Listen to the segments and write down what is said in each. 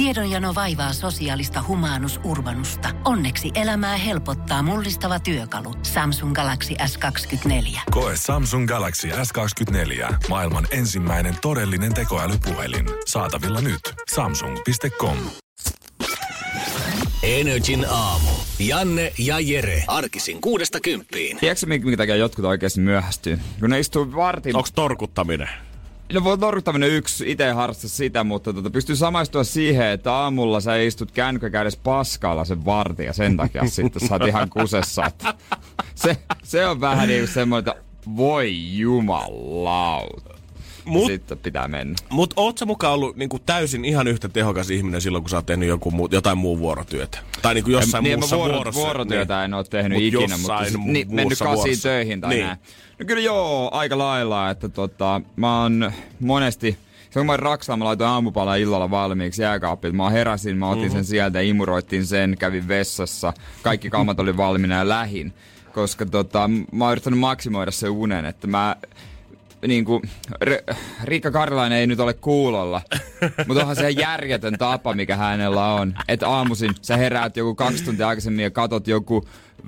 Tiedonjano vaivaa sosiaalista humanus urbanusta. Onneksi elämää helpottaa mullistava työkalu. Samsung Galaxy S24. Koe Samsung Galaxy S24. Maailman ensimmäinen todellinen tekoälypuhelin. Saatavilla nyt. Samsung.com. Energin aamu. Janne ja Jere. Arkisin kuudesta kymppiin. Tiedätkö minkä takia jotkut oikeasti myöhästyy? Kun ne istuu vartin... Onko torkuttaminen? No voi torkuttaminen yksi, itse harrasta sitä, mutta tota, pystyy samaistua siihen, että aamulla sä istut kännykkäkädessä paskalla sen vartin ja sen takia sitten sä oot ihan kusessa. Että se, se on vähän niin semmoinen, että voi jumalauta. Mut, sitten pitää mennä. Mut oot sä mukaan ollut niinku täysin ihan yhtä tehokas ihminen silloin, kun sä oot tehnyt joku muu, jotain muu vuorotyötä? Tai niinku jossain niin, muussa vuoro, vuorossa. Vuorotyötä niin. en ole tehnyt Mut ikinä, mutta siis, mu- niin, mennyt kasiin töihin tai niin. näin. No kyllä joo, aika lailla, että tota, mä oon monesti, se kun mä Raksalla, mä laitoin aamupalaa illalla valmiiksi jääkaappiin. Mä heräsin, mä otin Mhm. sen sieltä, imuroittiin sen, kävin vessassa, kaikki kammat oli valmiina ja lähin. Koska tota, mä oon yrittänyt maksimoida sen unen, että mä niin kuin, R- Riikka Karlainen ei nyt ole kuulolla, mutta onhan se järjetön tapa, mikä hänellä on. Että aamuisin sä heräät joku kaksi tuntia aikaisemmin ja katot joku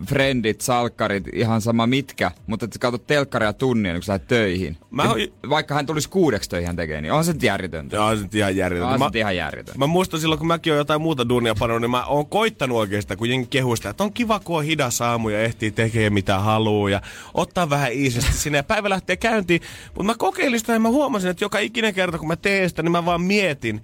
friendit, salkkarit, ihan sama mitkä, mutta että sä katot telkkaria tunnia, kun sä lähdet töihin. Mä oon- Vaikka hän tulisi kuudeksi töihin hän tekee, niin on se nyt järjetöntä. Joo, se nyt ihan järjetöntä. On se Mä, nyt ihan järjetöntä. mä muistan silloin, kun mäkin oon jotain muuta duunia pannut, niin mä oon koittanut oikeastaan, kun jengi kehuu sitä, että on kiva, kun on hidas aamu ja ehtii tekemään mitä haluaa ja ottaa vähän iisisti sinne ja päivä lähtee käyntiin. Mutta mä kokeilin sitä ja mä huomasin, että joka ikinen kerta, kun mä teen sitä, niin mä vaan mietin,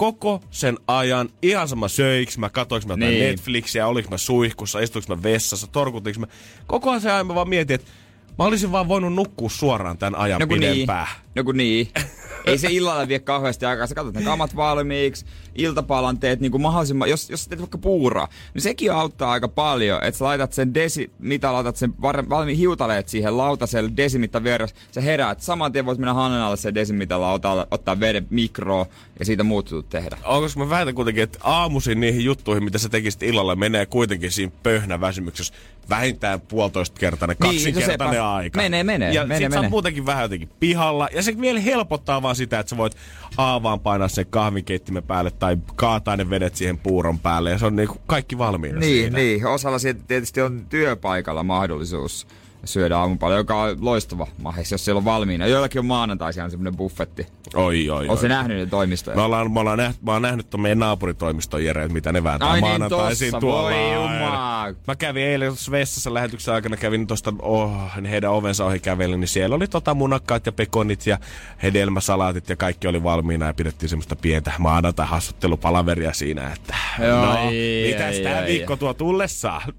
koko sen ajan, ihan sama söiks mä, katoinko mä Niin. Netflixiä, oliks mä suihkussa, istuinko mä vessassa, torkutinko mä. Koko ajan mä vaan mietin, että mä olisin vaan voinut nukkua suoraan tämän ajan No kun niin. pidempään. No kun niin. Ei se illalla vie kauheasti aikaa. Sä katsot ne kamat valmiiksi, iltapalan teet niin kuin mahdollisimman, jos, jos sä teet vaikka puuraa, niin sekin auttaa aika paljon, että sä laitat sen desi, mitä laitat sen valmiin hiutaleet siihen lautaselle desimitta vieressä, sä heräät, saman tien voit mennä hannen alle sen desimitalla, ottaa, ottaa veden mikroon ja siitä muut jutut tehdä. Onko mä väitän kuitenkin, että aamuisin niihin juttuihin, mitä sä tekisit illalla, menee kuitenkin siinä pöhnä väsymyksessä vähintään puolitoista kertainen, Niin, kaksinkertainen sepä. aika. Menee, menee, Ja menee, sit sä oot menee. muutenkin vähän jotenkin pihalla. Ja se vielä helpottaa vaan sitä, että sä voit aavaan painaa sen kahvinkeittimen päälle tai kaataa ne vedet siihen puuron päälle. Ja se on niinku kaikki valmiina Niin, siinä. niin. Osalla siitä tietysti on työpaikalla mahdollisuus syödä aamupalaa, joka on loistava mahis, jos siellä on valmiina. Joillakin on maanantaisia on semmoinen buffetti. Oi, oi, Oletko nähnyt ne toimistoja? Me ollaan, me ollaan nähty, mä oon nähnyt ton meidän naapuritoimiston Jere, mitä ne vääntää Ai niin, maanantaisin tossa, tuolla. voi aina. jumaa. Mä kävin eilen tuossa vessassa lähetyksen aikana, kävin tuosta oh, heidän ovensa ohi kävelin, niin siellä oli tota munakkaat ja pekonit ja hedelmäsalaatit ja kaikki oli valmiina ja pidettiin semmoista pientä maanantai hassuttelupalaveria siinä, että Joo, no, ei, mitäs ei, tää ei, viikko tuo tullessaan?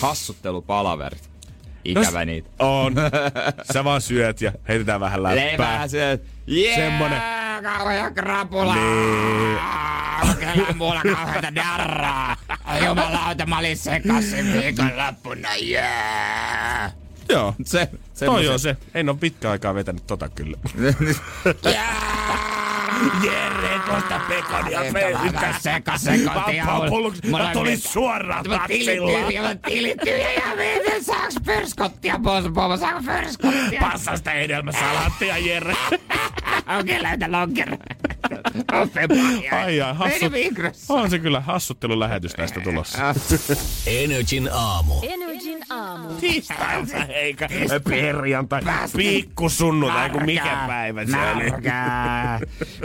Hassuttelupalaverit. Ikävä niitä. On. Sä vaan syöt ja heitetään vähän läppää. Leipää se. Yeah, Semmonen. Kauhean krapula. Niin. Kyllä mulla kauheita darraa. Jumalauta, mä olin sekasin viikonloppuna. Yeah. Joo. Se, Toi on se. En oo pitkä aikaa vetänyt tota kyllä. Jere, tuosta pekonia Vähän seka sekoitin. Mä tulin suoraan taksilla. Mulla tilit tyhjä ja mietin, saaks pörskottia pois, pois, saaks pörskottia? Passa sitä hedelmäsalaattia, Jere. Okei, läytä lonkero. Ai ai, hassut... On se kyllä hassuttelu lähetys tästä tulossa. Energin aamu. Energin aamu. Tiistailta eikä perjantai. Pikku sunnuntai, kun mikä päivä se oli.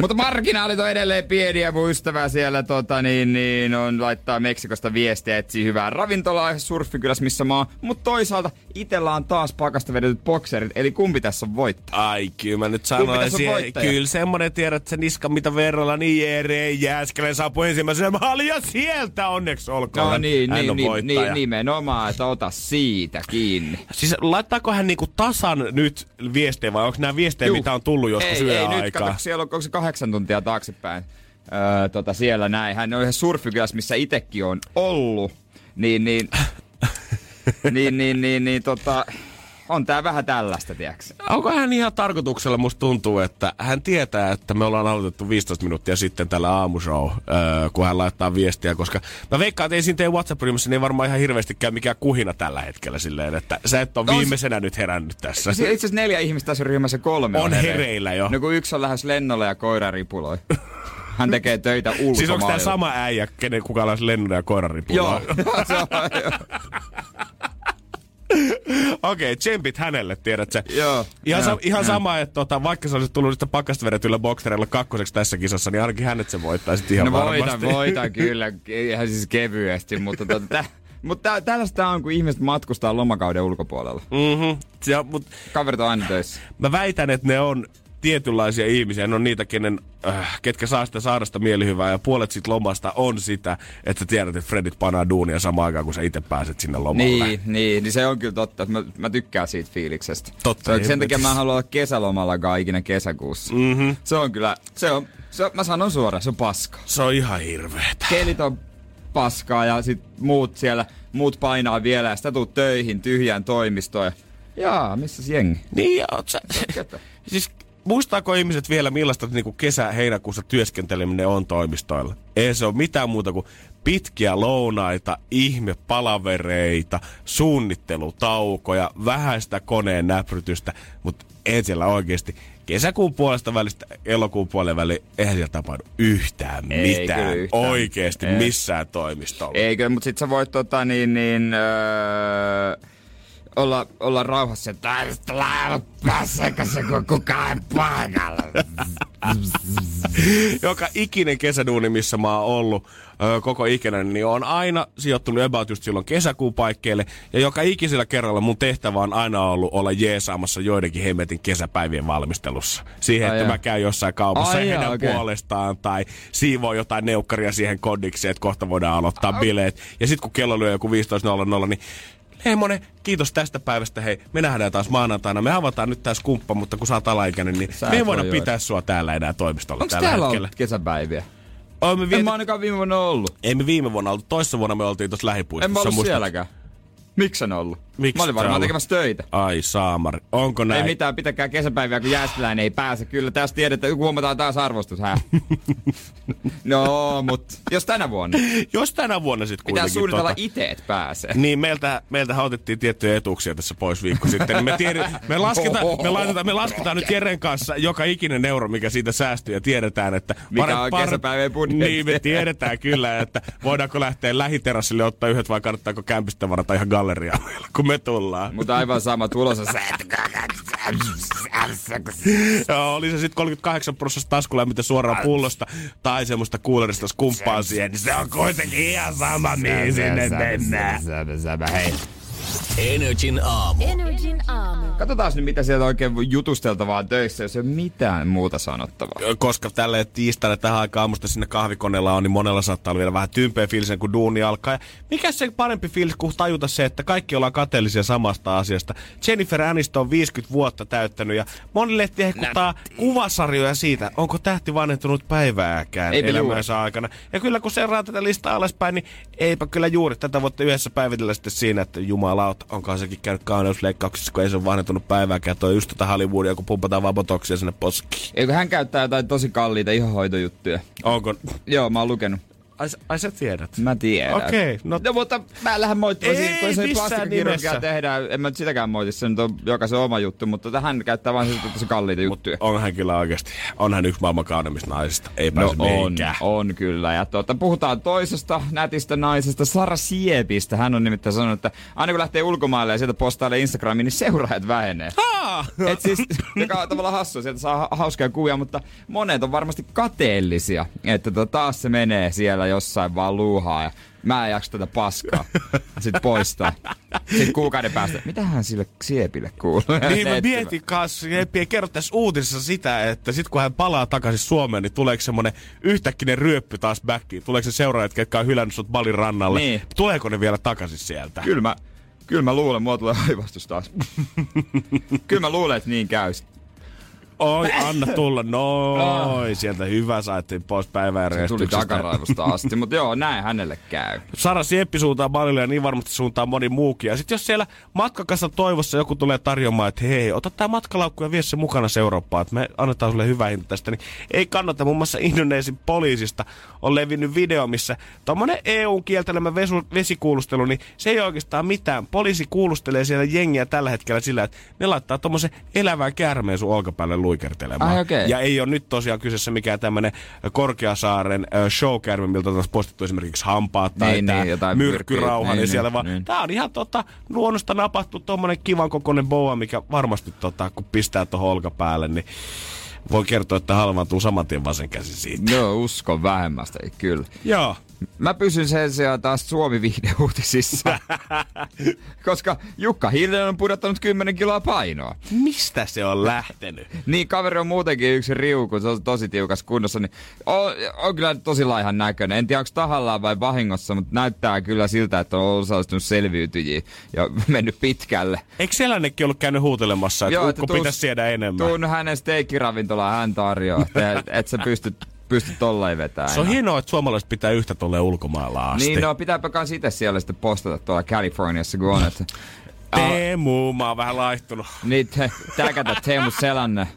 Mutta marginaalit on edelleen pieniä. Mun ystävä siellä tota, niin, niin, on laittaa Meksikosta viestiä, etsii hyvää ravintolaa surfikylässä, missä mä oon. Mutta toisaalta itellä on taas pakasta vedetyt bokserit, eli kumpi tässä on voittaa? Ai, kyllä mä nyt Kumpi tässä on sanoisin. voittaja? Kyllä semmonen tiedät, että se niska mitä verralla, niin Jere Jääskelän saapui ensimmäisenä maaliin ja sieltä onneksi olkoon. No Hän- niin, hän niin, on niin, voittaja. niin, nimenomaan, että ota siitä kiinni. Siis laittaako hän niinku tasan nyt viestejä vai onko nämä viestejä, Juu. mitä on tullut joskus ei, ei, yön nyt kato, siellä on, onko se kahdeksan tuntia taaksepäin. Öö, tota, siellä näin. Hän on ihan surfikylässä, missä itekin on ollut. Niin, niin, niin, niin, niin, niin, tota, on tää vähän tällaista, tiedätkö? Onko hän ihan tarkoituksella, musta tuntuu, että hän tietää, että me ollaan aloitettu 15 minuuttia sitten tällä aamushow, öö, kun hän laittaa viestiä, koska mä veikkaan, että ei siinä teidän WhatsApp-ryhmässä niin varmaan ihan hirveästi käy mikään kuhina tällä hetkellä silleen, että sä et ole No, viimeisenä nyt herännyt tässä. Itse asiassa neljä ihmistä tässä ryhmässä kolme on, On hereillä jo. No kun yksi on lähes lennolle ja koira ripuloi. Hän tekee töitä ulkomailla. Siis onko tämä sama äijä, kenen kuka olisi Lennon ja koiraripulla? Joo. Se on- Okei, okay, tsempit hänelle, tiedät sä. Joo. Ihan, sa- ihan joo. sama, että tota, vaikka se olisi tullut sitä pakkasta vedetyllä boksereilla kakkoseksi tässä kisassa, niin ainakin hänet se voittaisi ihan No varmasti. voitan, voitan kyllä, ihan siis kevyesti, mutta tota, mutta tä, tällaista on, kun ihmiset matkustaa lomakauden ulkopuolella. Mm-hmm. Se, mut Kaverit on aina töissä. mä väitän, että ne on tietynlaisia ihmisiä. Ne on niitä, kenen, äh, ketkä saa sitä saarasta mielihyvää. Ja puolet sit lomasta on sitä, että sä tiedät, että Fredit panaa duunia samaan aikaan, kun sä itse pääset sinne lomalle. Niin, niin, niin se on kyllä totta. Mä, mä tykkään siitä fiiliksestä. Totta, Se sen takia mä en halua olla kesälomalla ikinä kesäkuussa. Mm-hmm. Se on kyllä, se on, se on, mä sanon suoraan, se on paskaa. Se on ihan hirveetä. Kelit on paskaa ja sit muut siellä, muut painaa vielä ja sitä tuut töihin tyhjään toimistoon. Ja, jaa, missä jengi? Niin, oot sä... Ketä? Siis muistaako ihmiset vielä millaista niin kesä-heinäkuussa työskenteleminen on toimistoilla? Ei se ole mitään muuta kuin pitkiä lounaita, ihme palavereita, suunnittelutaukoja, vähäistä koneen näprytystä, mutta ei siellä oikeasti kesäkuun puolesta välistä elokuun puolen väliin, eihän siellä tapahdu yhtään Ei mitään yhtään. oikeasti Ei. missään toimistolla. Eikö, mutta sit sä voit tota niin, niin öö, olla, olla rauhassa, että pääseekö se kun kukaan paikalla. Joka ikinen kesäduuni, missä mä oon ollut ö, koko ikänä, niin on aina sijoittunut about just silloin kesäkuun paikkeille. Ja joka ikisellä kerralla mun tehtävä on aina ollut olla jeesaamassa joidenkin hemmetin kesäpäivien valmistelussa. Siihen, Ai että jaa. mä käyn jossain kaupassa Ai jaa, heidän okei. puolestaan tai siivoo jotain neukkaria siihen kodiksi, että kohta voidaan aloittaa bileet. Ja sitten kun kello lyö joku 15.00, niin Leimonen, kiitos tästä päivästä. Hei, me nähdään taas maanantaina. Me avataan nyt tää skumppa, mutta kun sä oot alaikäinen, niin Sä me ei voida voi pitää sua täällä enää toimistolla Onko tällä täällä hetkellä. ollut kesäpäiviä? Me En viety... mä ainakaan viime vuonna ollut. Ei me viime vuonna oltu. Toissa vuonna me oltiin tuossa En lähipuistossa. mä ollut muistat? sielläkään. Miksi en ollut? Miksi mä olin varmaan ollut? tekemässä töitä. Ai saamari. Onko Ei näin? mitään, pitäkää kesäpäiviä, kun jääskeläinen ei pääse. Kyllä tästä tiedetään, huomataan taas arvostus, hä? no, mut jos tänä vuonna. Jos tänä vuonna sit Pitää kuitenkin... suunnitella tota, itse, että pääsee. Niin, meiltä, meiltähän otettiin tiettyjä etuuksia tässä pois viikko sitten. Niin me, tiedi, me, lasketaan, me, laitetaan, me lasketaan nyt Jeren kanssa joka ikinen euro, mikä siitä säästyy ja tiedetään, että... Mikä on kesäpäivien budjetti. Niin, me tiedetään kyllä, että voidaanko lähteä lähiterassille ottaa yhdet vai kannattaako kämpistä varata ihan galleriaan, kun me tullaan. Mutta aivan sama tulos on se, Joo, oli se sitten 38 prosenttia taskulämmintä suoraan pullosta tai semmoista kuulerista skumppaa siihen, niin se on kuitenkin ihan sama, mihin sinne mennään. Hei. Energin aamu. Energin aamu. Katsotaan nyt, mitä sieltä oikein voi jutusteltavaa töissä, jos ei ole mitään muuta sanottavaa. Koska tälle tiistaina tähän aikaan aamusta sinne kahvikoneella on, niin monella saattaa olla vielä vähän tympeä fiilisen, kun duuni alkaa. Ja mikä se parempi fiilis, kun tajuta se, että kaikki ollaan kateellisia samasta asiasta. Jennifer Aniston on 50 vuotta täyttänyt ja moni lehti hehkuttaa kuvasarjoja siitä, onko tähti vanhentunut päivääkään Eipä elämänsä aikana. Ja kyllä kun seuraa tätä listaa alaspäin, niin eipä kyllä juuri tätä voitte yhdessä päivitellä sitten siinä, että jumalauta, onkohan sekin käynyt kauneusleikkauksessa, kun ei se ole vanhentunut päivääkään. Toi just tätä Hollywoodia, kun pumpataan vaan botoksia sinne poskiin. Eikö hän käyttää jotain tosi kalliita ihohoitojuttuja? Onko? Joo, mä oon lukenut. Ai, sä- ai sä tiedät? Mä tiedän. Okei, no- no mutta mä en lähde moittimaan Ei siitä, kun se missään plastikkakirurgia nimessä. tehdään. En mä nyt sitäkään moiti, se nyt on jokaisen oma juttu, mutta hän käyttää vaan siis tosi kalliita juttuja. On hän kyllä oikeasti. On hän yksi maailman kauneimmista naisista. Ei No pääse on, mihinkään. on kyllä. Ja tuota, puhutaan toisesta nätistä naisesta, Sara Siepistä. Hän on nimittäin sanonut, että aina kun lähtee ulkomaille ja sieltä postailee Instagramiin, niin seuraajat vähenee. Et siis, joka on tavallaan hassua, sieltä saa ha- hauskaa kuvia, mutta monet on varmasti kateellisia, että tota, taas se menee siellä jossain vaan luuhaa ja mä en jaksa tätä paskaa. Sitten poistaa. Sitten kuukauden päästä, mitähän sille siepille kuuluu? Niin mä mietin kanssa, ei kerro tässä uutisessa sitä, että sit kun hän palaa takaisin Suomeen, niin tuleeko semmonen yhtäkkinen ryöppy taas backiin? Tuleeko se seuraajat, ketkä on hylännyt sut Balin rannalle? Niin. Tuleeko ne vielä takaisin sieltä? Kyllä mä, kyllä mä luulen, mua tulee aivastus taas. kyllä mä luulen, että niin käy. Oi, anna tulla. Noin, sieltä hyvä saitte pois Se tuli päiväjärjestyksestä. takaraivosta asti, mutta joo, näin hänelle käy. Sara Sieppi suuntaa Balille ja niin varmasti suuntaa moni muukin. Ja sitten jos siellä matkakassa toivossa joku tulee tarjoamaan, että hei, ota tää matkalaukku ja vie se mukana Eurooppaan, että me annetaan sulle hyvä hinta tästä, niin ei kannata. Muun muassa Indonesin poliisista on levinnyt video, missä tommonen EUn kieltelemä vesu, vesikuulustelu, niin se ei oikeastaan mitään. Poliisi kuulustelee siellä jengiä tällä hetkellä sillä, että ne laittaa tommosen elävän käärmeen sun olkapäälle luikertelemaan. Ai, okei. Ja ei ole nyt tosiaan kyseessä mikään tämmöinen Korkeasaaren ö, showkärme, miltä on postettu esimerkiksi hampaat tai Niin, tää niin, jotain myrkkyrauha, niin, Niin, siellä niin, vaan, niin. tää on ihan tota, luonnosta napattu tommonen kivan kokoinen boa, mikä varmasti tota, kun pistää tuohon olkapäälle, niin voi kertoa, että halvaantuu saman tien vasen käsi siitä. Joo, uskon vähemmästä, ei kyllä. Joo. Mä pysyn sen sijaan taas Suomi viihdeuutisissa. Koska Jukka Hilden on pudottanut 10 kiloa painoa. Mistä se on lähtenyt? Niin, kaveri on muutenkin yksi riu, kun se on tosi tiukassa kunnossa, niin on, on kyllä tosi laihan näköinen. En tiedä, onko tahallaan vai vahingossa, mutta näyttää kyllä siltä, että on osallistunut selviytyjiin ja mennyt pitkälle. Eikö sellainenkin ollut käynyt huutelemassa, että Ukko tuus- pitäisi syödä enemmän? Tuun hänen steikkiravintolaan, hän tarjoaa, että et, et sä pystyt, pystyt tolleen vetämään. Se on hienoa, että suomalaiset pitää yhtä tolleen ulkomailla asti. Niin, no pitääpä kans itse siellä sitten postata tuolla Californiassa, kun on, että... Teemu, mä oon vähän laihtunut. Niin, te, täkätä Teemu Selänne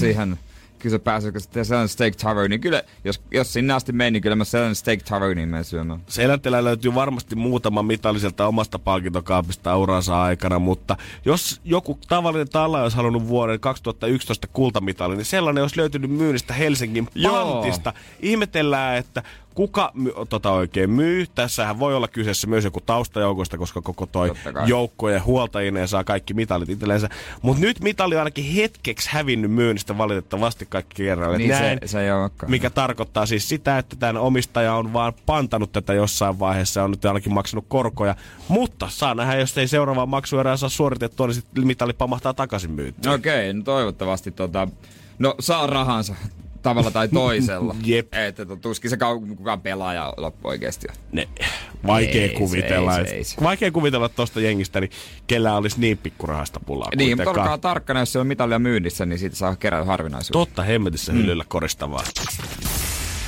siihen. Kyllä se pääsee, kun se Selänne Steak Tavern, niin kyllä, jos, jos sinne asti meni, niin kyllä mä Selänne Steak Taverniin menen syömään. Seläntelä löytyy varmasti muutama mitali sieltä omasta palkintokaapista uransa aikana, mutta jos joku tavallinen talla olisi halunnut vuoden 2011 kultamitali, niin sellainen olisi löytynyt myynnistä Helsingin Joo. pantista. Ihmetellään, että kuka my, tota oikein myy. Tässähän voi olla kyseessä myös joku taustajoukosta, koska koko toi Totta kai. joukko ja huoltajineen saa kaikki mitalit itsellensä. Mutta nyt mitali on ainakin hetkeksi hävinnyt myynnistä valitettavasti kaikki kerralla. Niin Näin, se, se ei olekaan. mikä tarkoittaa siis sitä, että tämän omistaja on vaan pantanut tätä jossain vaiheessa ja on nyt ainakin maksanut korkoja. Mutta saa nähdä, jos ei seuraavaa maksuerää saa suoritettua, niin sitten mitali pamahtaa takaisin myyntiin. Okei, no toivottavasti tota... No saa rahansa tavalla tai toisella. Jep. Että to, tuskin se kukaan pelaaja loppu oikeesti. Ne, vaikea Ei se, kuvitella. ei se, ei se. Vaikea kuvitella tosta jengistä, niin kellä olisi niin pikkurahasta pulaa Niin, mutta olkaa tarkkana, jos se on mitalia myynnissä, niin siitä saa kerätä harvinaisuutta. Totta hemmetissä hyllyllä koristavaa.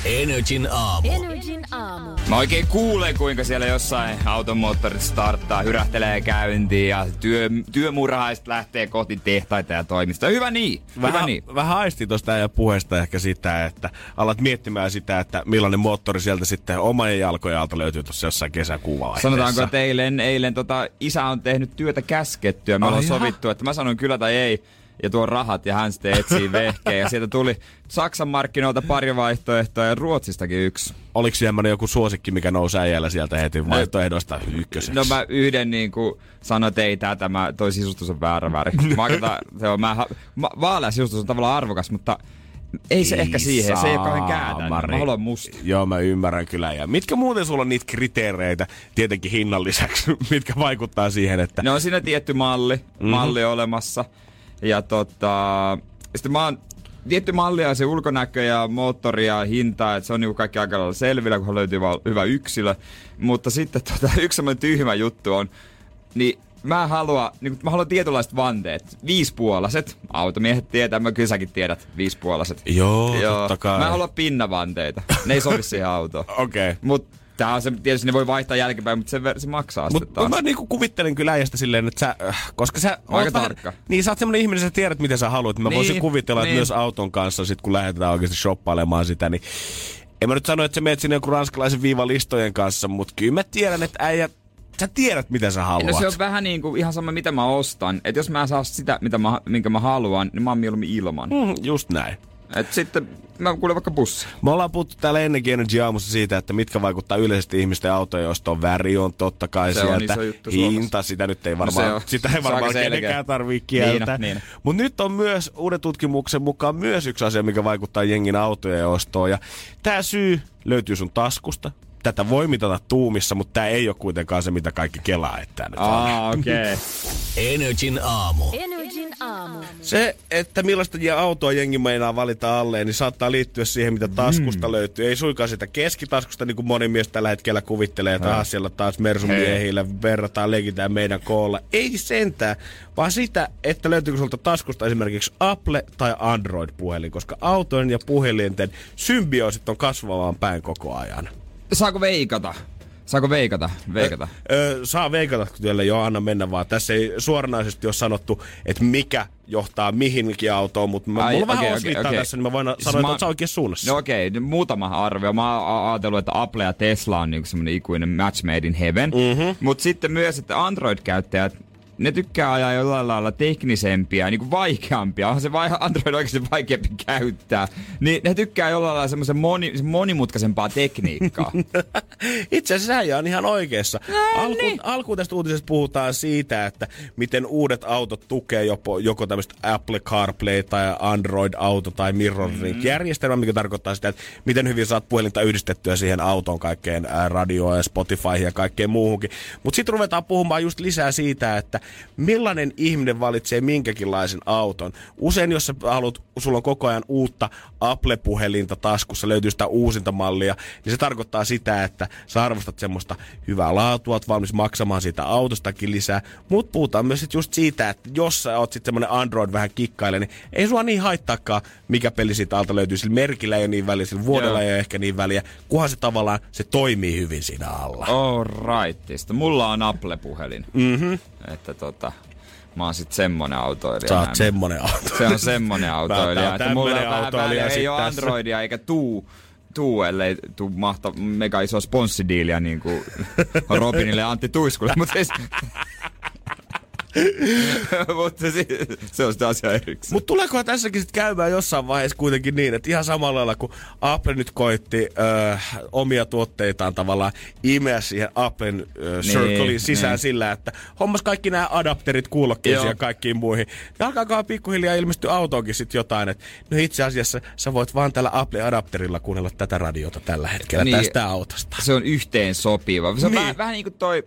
Energin aamu. Energin aamu. Mä oikein kuulen, kuinka siellä jossain automoottorit starttaa, hyrähtelee käyntiin ja työ, työmurhaiset lähtee kohti tehtaita ja toimistoja. Hyvä niin, Vähän, hyvä niin. vähän aisti tuosta ja puheesta ehkä sitä, että alat miettimään sitä, että millainen moottori sieltä sitten oman jalkojen alta löytyy tuossa jossain kesäkuva Sanotaanko, että eilen, eilen tota, isä on tehnyt työtä käskettyä. Me ollaan sovittu, että mä sanon kyllä tai ei. Ja tuon rahat ja hän sitten etsii vehkeen. Ja sieltä tuli Saksan markkinoilta pari vaihtoehtoa ja Ruotsistakin yksi. Oliko semmoinen joku suosikki, mikä nousi äijällä sieltä heti vaihtoehdosta ykköseksi? No mä yhden niin kuin sanoin, että ei tämä, toi sisustus on väärä väri. Mä, se on, mä, ma, vaalea sisustus on tavallaan arvokas, mutta ei se ehkä siihen, se ei ole kauhean kääntänyt. Mä Saamari. haluan musta. Joo, mä ymmärrän kyllä. Ja mitkä muuten sulla on niitä kriteereitä, tietenkin hinnan lisäksi, mitkä vaikuttaa siihen, että... No on siinä tietty malli, Mhm. mm-hmm. malli olemassa. Ja tota, sitten mä oon tietty malli ja se ulkonäkö ja moottori ja hinta, että se on niinku kaikki aika lailla selvillä, kun löytyy vaan hyvä yksilö. Mutta sitten tota, yksi semmoinen tyhmä juttu on, niin mä haluan, niin mä haluan tietynlaiset vanteet. Viispuolaset. Automiehet tietää, mä kyllä säkin tiedät viispuolaset. Joo, totta kai. Mä haluan pinnavanteita. Ne ei sovi siihen autoon. Okei. Okay. Mut tää on se, tietysti ne voi vaihtaa jälkeenpäin, mutta se, se maksaa sitten Mutta taas. mä niinku kuvittelen kyllä äijästä silleen, että sä, äh, koska sä oot vähän- tarkka. Niin, sä oot semmonen ihminen, sä tiedät mitä sä haluat. Mä Niin, voisin kuvitella, että niin. myös auton kanssa, sit kun lähdetään oikeasti shoppailemaan sitä, niin en mä nyt sano, että sä meet sinne joku ranskalaisen viivalistojen kanssa, mutta kyllä mä tiedän, että äijä, sä tiedät mitä sä haluat. No se on vähän niin kuin ihan sama, mitä mä ostan. Et jos mä en saa sitä, mitä mä, minkä mä haluan, niin mä oon mieluummin ilman. Mm, just näin. Et sitten mä kuulen vaikka bussi. Me ollaan puhuttu täällä ennenkin Energy Aamussa siitä, että mitkä vaikuttaa yleisesti ihmisten autojen ostoon. Väri on totta kai Se on sieltä. iso juttu Hinta, Suomessa. sitä nyt ei No varmaan, on- sitä ei on varmaan kenenkään tarvii kieltää. Niin, niin. Mutta nyt on myös uuden tutkimuksen mukaan myös yksi asia, mikä vaikuttaa jengin autojen ostoon. Ja tämä syy löytyy sun taskusta. Tätä voi mitata tuumissa, mutta tämä ei ole kuitenkaan se, mitä kaikki kelaa, että nyt on. Aa, okei. Okay. Energin aamu. Energin aamu. Se, että millaista autoa jengi meinaa valita alleen, niin saattaa liittyä siihen, mitä taskusta mm. löytyy. Ei suinkaan sitä keskitaskusta, niin kuin moni mies tällä hetkellä kuvittelee, että ah, siellä taas Mersumiehillä verrataan, leikitään meidän koolla. Ei sentään, vaan sitä, että löytyykö sulta taskusta esimerkiksi Apple tai Android-puhelin, koska autojen ja puhelinten symbioosit on kasvamaan päin koko ajan. Saako veikata? Saako veikata? Veikata. Öö, saa veikata, kun teille jo anna mennä vaan. Tässä ei suoranaisesti ole sanottu, että mikä johtaa mihinkin autoon, mutta mä, Ai, mulla on vähän okei, okei. tässä, niin mä voin Siis sanoa, että mä- oot sä oikeassa suunnassa. No okei, okay, muutama arvio. Mä oon ajatellut, että Apple ja Tesla on niinku semmonen ikuinen match made in heaven. Mhm. Mm-hmm. Mutta sitten myös, että Android-käyttäjät ne tykkää ajaa jollain lailla teknisempiä, niin kuin vaikeampia. Onhan se vai, Android oikeasti vaikeampi käyttää. Niin ne tykkää jollain lailla semmoisen moni, monimutkaisempaa tekniikkaa. Itse asiassa Säijä on ihan oikeassa. Alku, niin. alkuun tästä uutisesta puhutaan siitä, että miten uudet autot tukee joko, joko tämmöistä Apple CarPlay tai Android Auto tai MirrorLink järjestelmä, mikä tarkoittaa sitä, että miten hyvin saat puhelinta yhdistettyä siihen autoon kaikkeen radioon ja Spotify ja kaikkeen muuhunkin. Mutta sitten ruvetaan puhumaan just lisää siitä, että millainen ihminen valitsee minkäkinlaisen auton. Usein jos sä haluat, sulla on koko ajan uutta Apple-puhelinta taskussa, löytyy sitä uusinta mallia, niin se tarkoittaa sitä, että sä arvostat semmoista hyvää laatua, oot valmis maksamaan siitä autostakin lisää. Mutta puhutaan myös sit just siitä, että jos sä oot sitten semmoinen Android vähän kikkaile, niin ei sua niin haittaakaan, mikä peli siitä alta löytyy. Sillä merkillä ei ole niin väliä, sillä vuodella Joo. ei ole ehkä niin väliä, kunhan se tavallaan se toimii hyvin siinä alla. All rightista. Mulla on Apple-puhelin. Mm-hmm. Että tota, mä oon sit semmonen autoilija. Sä oot semmonen auto. Se on semmonen autoilija, on että mulla on vähän autoilija väliä, ei ole tässä. Androidia eikä tuu, tuu ellei tuu mahta, mega iso sponssidiiliä niin kuin Robinille ja Antti Tuiskulle, mutta siis... mutta se, se on sitä asia erikseen. Mutta tuleekohan tässäkin sitten käymään jossain vaiheessa kuitenkin niin, että ihan samalla lailla kuin Apple nyt koitti ö, omia tuotteitaan tavallaan imeä siihen Applen ö, Circlein sisään niin. sillä, että hommas kaikki nämä adapterit kuulokkeisiin ja kaikkiin muihin. Ja alkaakaan pikkuhiljaa ilmestyä autoonkin sitten jotain, että no itse asiassa sä voit vaan tällä Apple-adapterilla kuunnella tätä radiota tällä hetkellä Niin. tästä autosta. Se on yhteen sopiva. Se on Niin. vähän, vähän niin kuin toi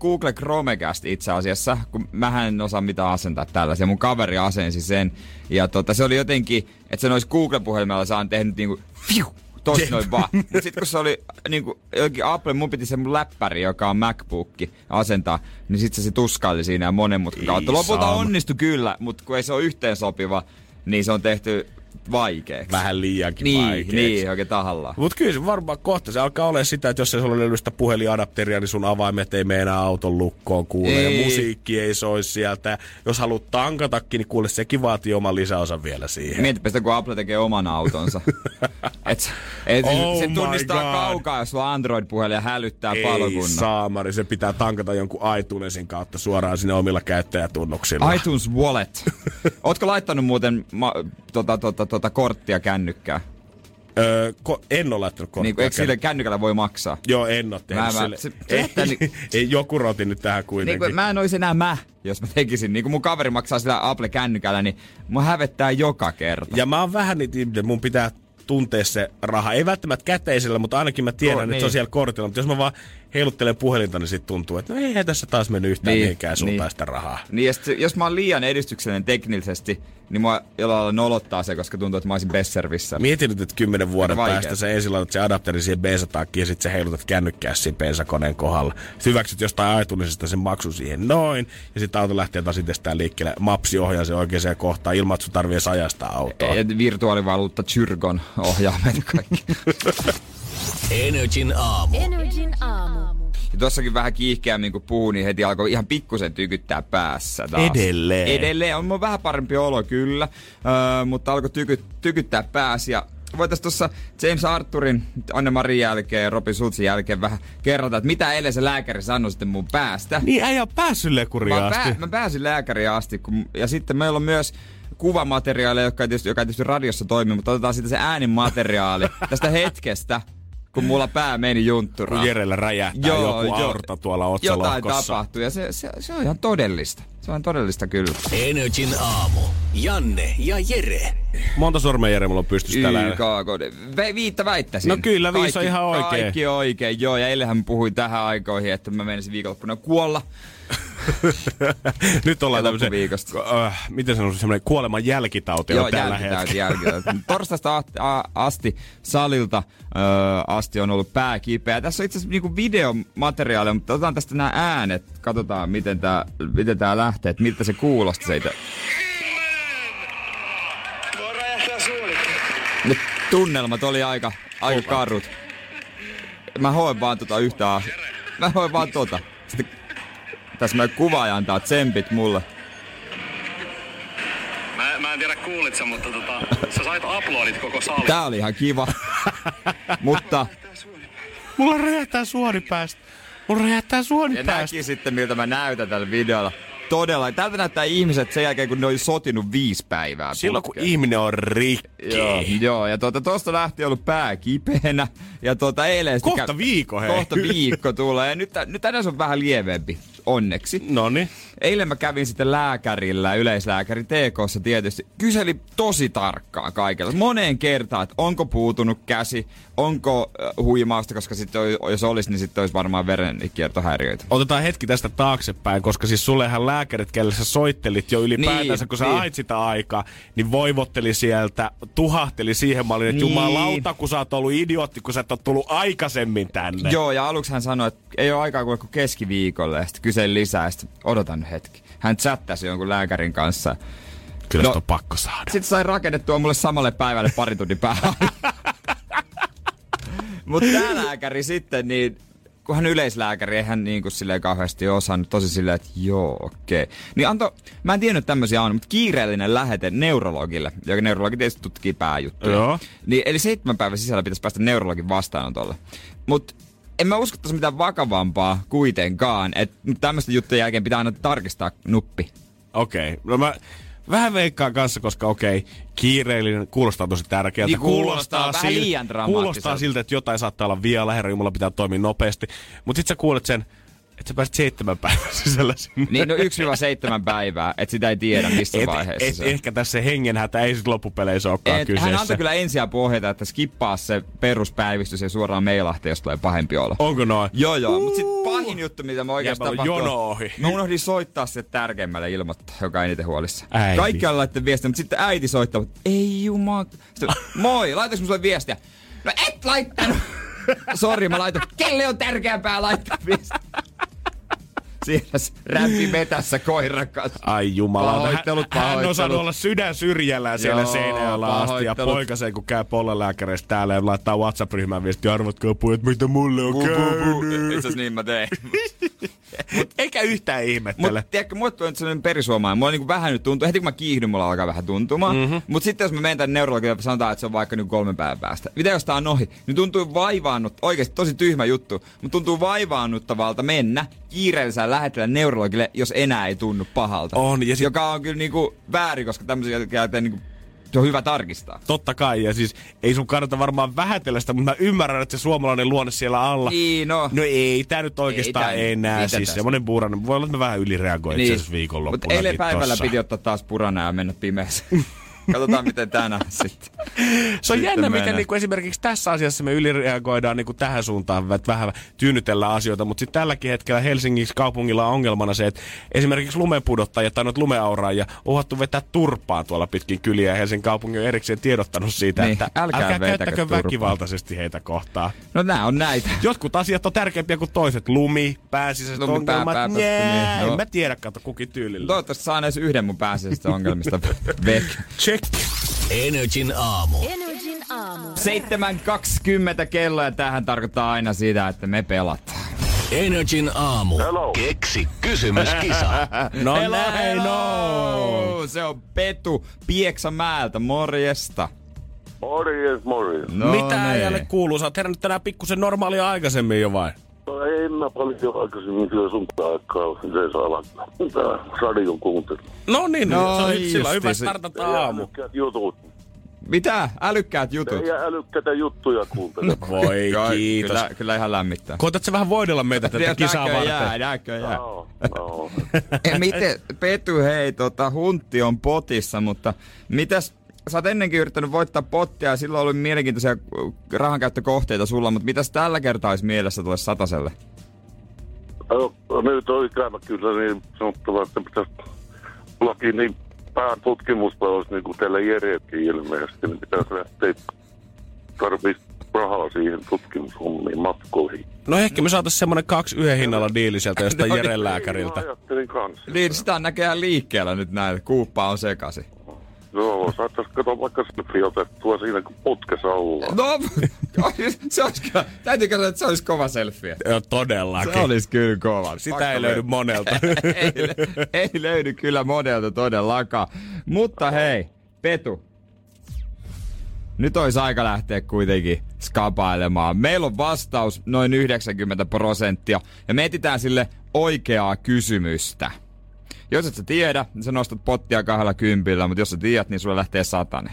Google Chromecast itse asiassa, kun mähän en osaa mitään asentaa tällaisia. Mun kaveri asensi sen. Ja tota, se oli jotenkin, että se nois Google-puhelimella saan tehnyt niinku fiu, tossa Jep. noin vaan. Mut sit kun se oli niinku jokin Apple, mun piti se mun läppäri, joka on MacBook, asentaa, niin sit se, se tuskaili siinä ja monen mutkan kautta. Lopulta onnistui kyllä, mutta kun ei se ole yhteen sopiva, niin se on tehty vaikeaksi. Vähän liiankin Niin, vaikeaksi. niin, oikein tahallaan. Mutta kyllä se varmaan kohta se alkaa olla sitä, että jos ei sulla ole sitä puhelinadapteria, niin sun avaimet ei mene enää auton lukkoon kuule. Ei. Ja musiikki ei soi sieltä. Jos haluat tankatakin, niin kuule sekin vaatii oman lisäosan vielä siihen. Mietipä sitä, kun Apple tekee oman autonsa. et, et Oh se tunnistaa God. kaukaa, jos sulla Android-puhelin ja hälyttää ei palokunnan. saamari, se pitää tankata jonkun iTunesin kautta suoraan sinne omilla käyttäjätunnuksilla. iTunes Wallet. Ootko laittanut muuten ma, tota, tota, tota, korttia kännykkään? Öö, ko- en ole laittanut korttia. Niin, eikö sille kännykällä voi maksaa? Joo, en ole tehnyt Mä- mä- sille. se- ei, että niin- ei, joku roti nyt tähän Niin, kuitenkin. kun mä en olisi enää mä, jos mä tekisin. Niin kun mun kaveri maksaa sillä Apple-kännykällä, niin mun hävettää joka kerta. Ja mä oon vähän niitä ihmisiä, mun pitää tuntea se raha. Ei välttämättä käteisellä, mutta ainakin mä tiedän, Joo, että se niin. on siellä kortilla. Mutta jos mä vaan heiluttelen puhelinta, niin sit tuntuu, että no eihän tässä taas mennyt yhtään Niin, mihinkään suuntaan niin. sitä rahaa. Niin, ja sit, jos mä oon liian edistyksellinen teknisesti, niin mua jollain lailla nolottaa se, koska tuntuu, että mä olisin besservissä. Mietin nyt, että kymmenen vuoden Aika päästä se ensin laitat se adapteri siihen bensatakkiin ja sitten se heilutat kännykkää siinä bensakoneen kohdalla. Sitten hyväksyt jostain aitunisesta sen maksun siihen noin ja sitten auto lähtee taas itsestään liikkeelle. Mapsi ohjaa se oikeaan kohtaan ilman, että sun tarvii ajastaa autoa. Ja virtuaalivaluutta Chyrgon ohjaa meitä kaikki. Energin aamu. Energin aamu. Ja tuossakin vähän kiihkeämmin kun puhuu, niin heti alkoi ihan pikkusen tykyttää päässä taas. Edelleen. Edelleen. On mulla vähän parempi olo kyllä, öö, mutta alkoi tyky, tykyttää päässä. Ja voitaisiin tuossa James Arthurin, Anne-Marin jälkeen ja Robin Schulzin jälkeen vähän kerrota, että mitä eilen se lääkäri sanoi sitten mun päästä. Niin äijä on päässyt lekuriin Mä, asti. pää, mä pääsin lääkäriin asti, kun, ja sitten meillä on myös kuvamateriaalia, joka ei, tietysti, joka ei tietysti radiossa toimi, mutta otetaan siitä se äänimateriaali tästä hetkestä, kun mulla pää meni juntturaan. kun Jerellä räjähtää Joo, joku joo. aorta tuolla Jotain otsalohkossa. tapahtuu ja se, se, se on ihan todellista. Se on todellista kyllä. Energin aamu. Janne ja Jere. Monta sormen Jere mulla on pystyssä tällä. Ve, viittä väittäisin. No kyllä, viisi on ihan oikein. Kaikki oikein, joo. Ja eilenhän puhuin tähän aikoihin, että mä menisin viikonloppuna kuolla. Nyt ollaan tämmöisen, äh, miten se on semmoinen kuoleman jälkitauti Joo, tällä jälkitauti, hetkellä. jälkitauti. Torstaista a- a- asti, salilta ö, asti on ollut pää kipeä. Tässä on itse asiassa niinku videomateriaalia, mutta otetaan tästä nämä äänet. Katsotaan, miten tämä miten tää lähtee, että miltä se kuulosti siitä. Ne tunnelmat oli aika, aika karut. Mä hoen vaan tota yhtä asiaa. Mä hoen vaan tota. Tässä meidän kuvaaja antaa tsempit mulle. Mä, mä en tiedä kuulit sä, mutta tota, sä sait uploadit koko sali. Tää oli ihan kiva. Mutta Mulla räjähtää suori päästä. Mulla räjähtää suoni Ja päästä. näki sitten, miltä mä näytän tällä videolla. Todella. Tältä näyttää ihmiset sen jälkeen, kun ne oli sotinut viisi päivää. Silloin kun ihminen on rikki. Joo, joo, ja tuota, tosta lähti ollut pää kipeänä. Ja tuota, eilen Kohta viikko, hei. Kohta viikko tulee. Nyt, nyt tänään se on vähän lievempi, onneksi. Noniin. Eilen mä kävin sitten lääkärillä, yleislääkäri TKssa tietysti. Kyseli tosi tarkkaan kaikella. Moneen kertaan, että onko puutunut käsi, onko äh, huimausta, koska sitten jos olisi, niin sitten olisi varmaan verenkiertohäiriöitä. Otetaan hetki tästä taaksepäin, koska siis sullehan lääkärit, kelle sä soittelit jo ylipäätänsä, Niin, kun sä niin. ait sitä aikaa, niin voivotteli sieltä, tuhahteli siihen malliin, että Niin. jumalauta, kun sä oot ollut idiootti, kun sä et ole tullut aikaisemmin tänne. Joo, ja aluksi hän sanoi, että ei ole aikaa kuin keskiviikolle, ja sitten kyseli lisää, ja sitten odotan nyt hetki. Hän chattasi jonkun lääkärin kanssa. Kyllä No. no, on pakko saada. Sitten sai rakennettua mulle samalle päivälle pari tunnin päähän. Mutta tämä lääkäri sitten, niin kun hän yleislääkäri, ei hän niin kuin silleen kauheasti osannut, tosi silleen, että joo, okei. Okay. Niin anto, mä en tiennyt tämmöisiä on, mutta kiireellinen lähete neurologille, joka neurologi tietysti tutkii pääjuttuja. Joo. Niin, eli seitsemän päivän sisällä pitäisi päästä neurologin vastaanotolle. Mutta en mä usko, että mitään vakavampaa kuitenkaan, että tämmöisten juttujen jälkeen pitää aina tarkistaa nuppi. Okei. Okay. No mä vähän veikkaan kanssa, koska okei, okay, kiireellinen kuulostaa tosi tärkeältä. Niin kuulostaa vähän sil- liian. Kuulostaa siltä, että jotain saattaa olla vielä, herra Jumala pitää toimia nopeasti. Mutta sit sä kuulet sen, että sä pääset seitsemän päivän sisällä sinne. Niin, no 1-7 päivää, että sitä ei tiedä missä et, vaiheessa et, se ehkä tässä hengenhätä ei sit loppupeleissä olekaan Et, kyseessä. hän antoi kyllä ensiä pohjata, että skippaa se peruspäivystys ja suoraan meilahti, jos tulee pahempi olo. Onko noin? Joo, joo. Mutta sitten pahin juttu, mitä mä oikeastaan tapahtui, jono ohi. Mä unohdin soittaa se tärkeimmälle ilmoittaa, joka eniten huolissa. Äiti. Kaikki on laittanut viestiä, mutta sitten äiti soittaa, että ei jumala. Sitten, moi, laitaks mä sulle viestiä? No et laittanut. Sori, mä laitan. Kelle on tärkeämpää laittaa viestiä? Siellä rämpi metässä koiran kanssa. Ai jumala. Pahoittelut, hän, hän on pahoittelut. saanut olla sydän syrjällään siellä Joo, seinäjällä asti. Ja pahoittelut. poika se, kun käy pollenlääkäreistä täällä ja laittaa WhatsApp-ryhmään viestiä, arvatkaa pojat, mitä mulle on käynyt. Itse niin mä tein. Eikä yhtään ihmettele. Mutta tiedätkö, mulle tulee nyt sellainen perisuomainen. Mulla niinku vähän nyt tuntuu, heti kun mä kiihdyn, mulla alkaa vähän tuntumaan. Mm-hmm. Mutta sitten jos mä menen tänne neurologille ja sanotaan, että se on vaikka nyt kolmen päivän päästä. Mitä jos tää on ohi? Niin tuntuu vaivaannut, oikeasti tosi tyhmä juttu, mutta tuntuu vaivaannuttavalta mennä kiireellisellä lähetellä neurologille, jos enää ei tunnu pahalta. On, ja sit- Joka on kyllä niinku väärin, koska tämmöisiä jälkeen niinku, se on hyvä tarkistaa. Totta kai, ja siis ei sun kannata varmaan vähätellä sitä, mutta mä ymmärrän, että se suomalainen luonne siellä alla. Niin, no. No ei tää nyt oikeastaan Ei tää- enää. mitä siis tästä? semmonen puurainen. Voi olla, että mä vähän ylireagoin itse asiassa Mutta viikonloppuna. eilen päivällä piti ottaa taas purana ja mennä pimeässä. Katsotaan miten tänään sitten. Se on Sitten jännä, miten niinku esimerkiksi tässä asiassa me ylireagoidaan niinku tähän suuntaan, että vähän tyynnytellään asioita, mutta sitten tälläkin hetkellä Helsingin kaupungilla on ongelmana se, että esimerkiksi lumepudottajat tai noita lumeauraajia on uhattu vetää turpaan tuolla pitkin kyliä ja Helsingin kaupunki on erikseen tiedottanut siitä, Niin, että älkää älkää käyttäkö väkivaltaisesti heitä kohtaan. No nää on näitä. Jotkut asiat on tärkeämpiä kuin toiset. Lumi, pääsisäiset Lumi, pää- ongelmat. pää- Nää, niin, en joo. mä tiedä, kato kukin tyylillä. Toivottavasti saan edes yhden mun pääsiäisestä ongelmista vek. Check. Energin aamu. Energin aamu. 7.20 kello ja tähän tarkoittaa aina sitä, että me pelataan. Energin aamu. Hello. Keksi kysymyskisa. No Hello, näin hello! on. Se on Petu Pieksämäeltä, morjesta. Morjes, morjes. No Mitä niin. äijälle kuuluu? Sä oot herännyt tänään pikkusen normaalia aikaisemmin jo vai? No en mä paljon aikaisemmin syö sun aikaa yleensä alkaa. Tää radion kuuntelun. No niin, No no, se on sillä hyvä startata aamu. Älykkäät jutut. Mitä? Älykkäät jutut. Ja älykkäitä juttuja kuuntele. Voi Joo, kiitos. Kyllä, kyllä ihan lämmittää. Koetat sä vähän voidella meitä tätä kisaa Näköjään, varten? näköjään. Joo. Eh, Miten, Petu, hei, tota, huntti on potissa, mutta mitäs, sä oot ennenkin yrittänyt voittaa pottia ja silloin oli mielenkiintoisia äh, rahankäyttökohteita sulla, mutta mitäs tällä kertaa olisi mielessä tuolle sataselle? No, nyt on ikävä kyllä niin sanottava, että pitäisi tullakin niin pään tutkimusta olisi niin kuin teillä Jereetkin ilmeisesti, niin pitäisi lähteä tarvii rahaa siihen tutkimushommiin matkoihin. No ehkä me saatais semmonen kaksi yhden hinnalla diili sieltä jostain No niin. Jeren lääkäriltä. Niin, sitä on näköjään liikkeellä nyt näin, kuuppa on sekasi. Joo, saattaisi katsoa vaikka selfie otettua siinä, kun putkessa ollaan. No, se olisi kyllä, täytyy katsoa, että se olisi kova selfie. Joo, todellakin. Se olisi kyllä kova. Sitä Pakko ei löydy monelta. ei, ei löydy kyllä modelta todellakaan. Mutta hei, Petu. nyt olisi aika lähteä kuitenkin skapailemaan. Meillä on vastaus noin 90 prosenttia ja me etsitään sille oikeaa kysymystä. Jos et sä tiedä, niin sä nostat pottia kahdella kympillä, mutta jos sä tiedät, niin sulle lähtee satanen.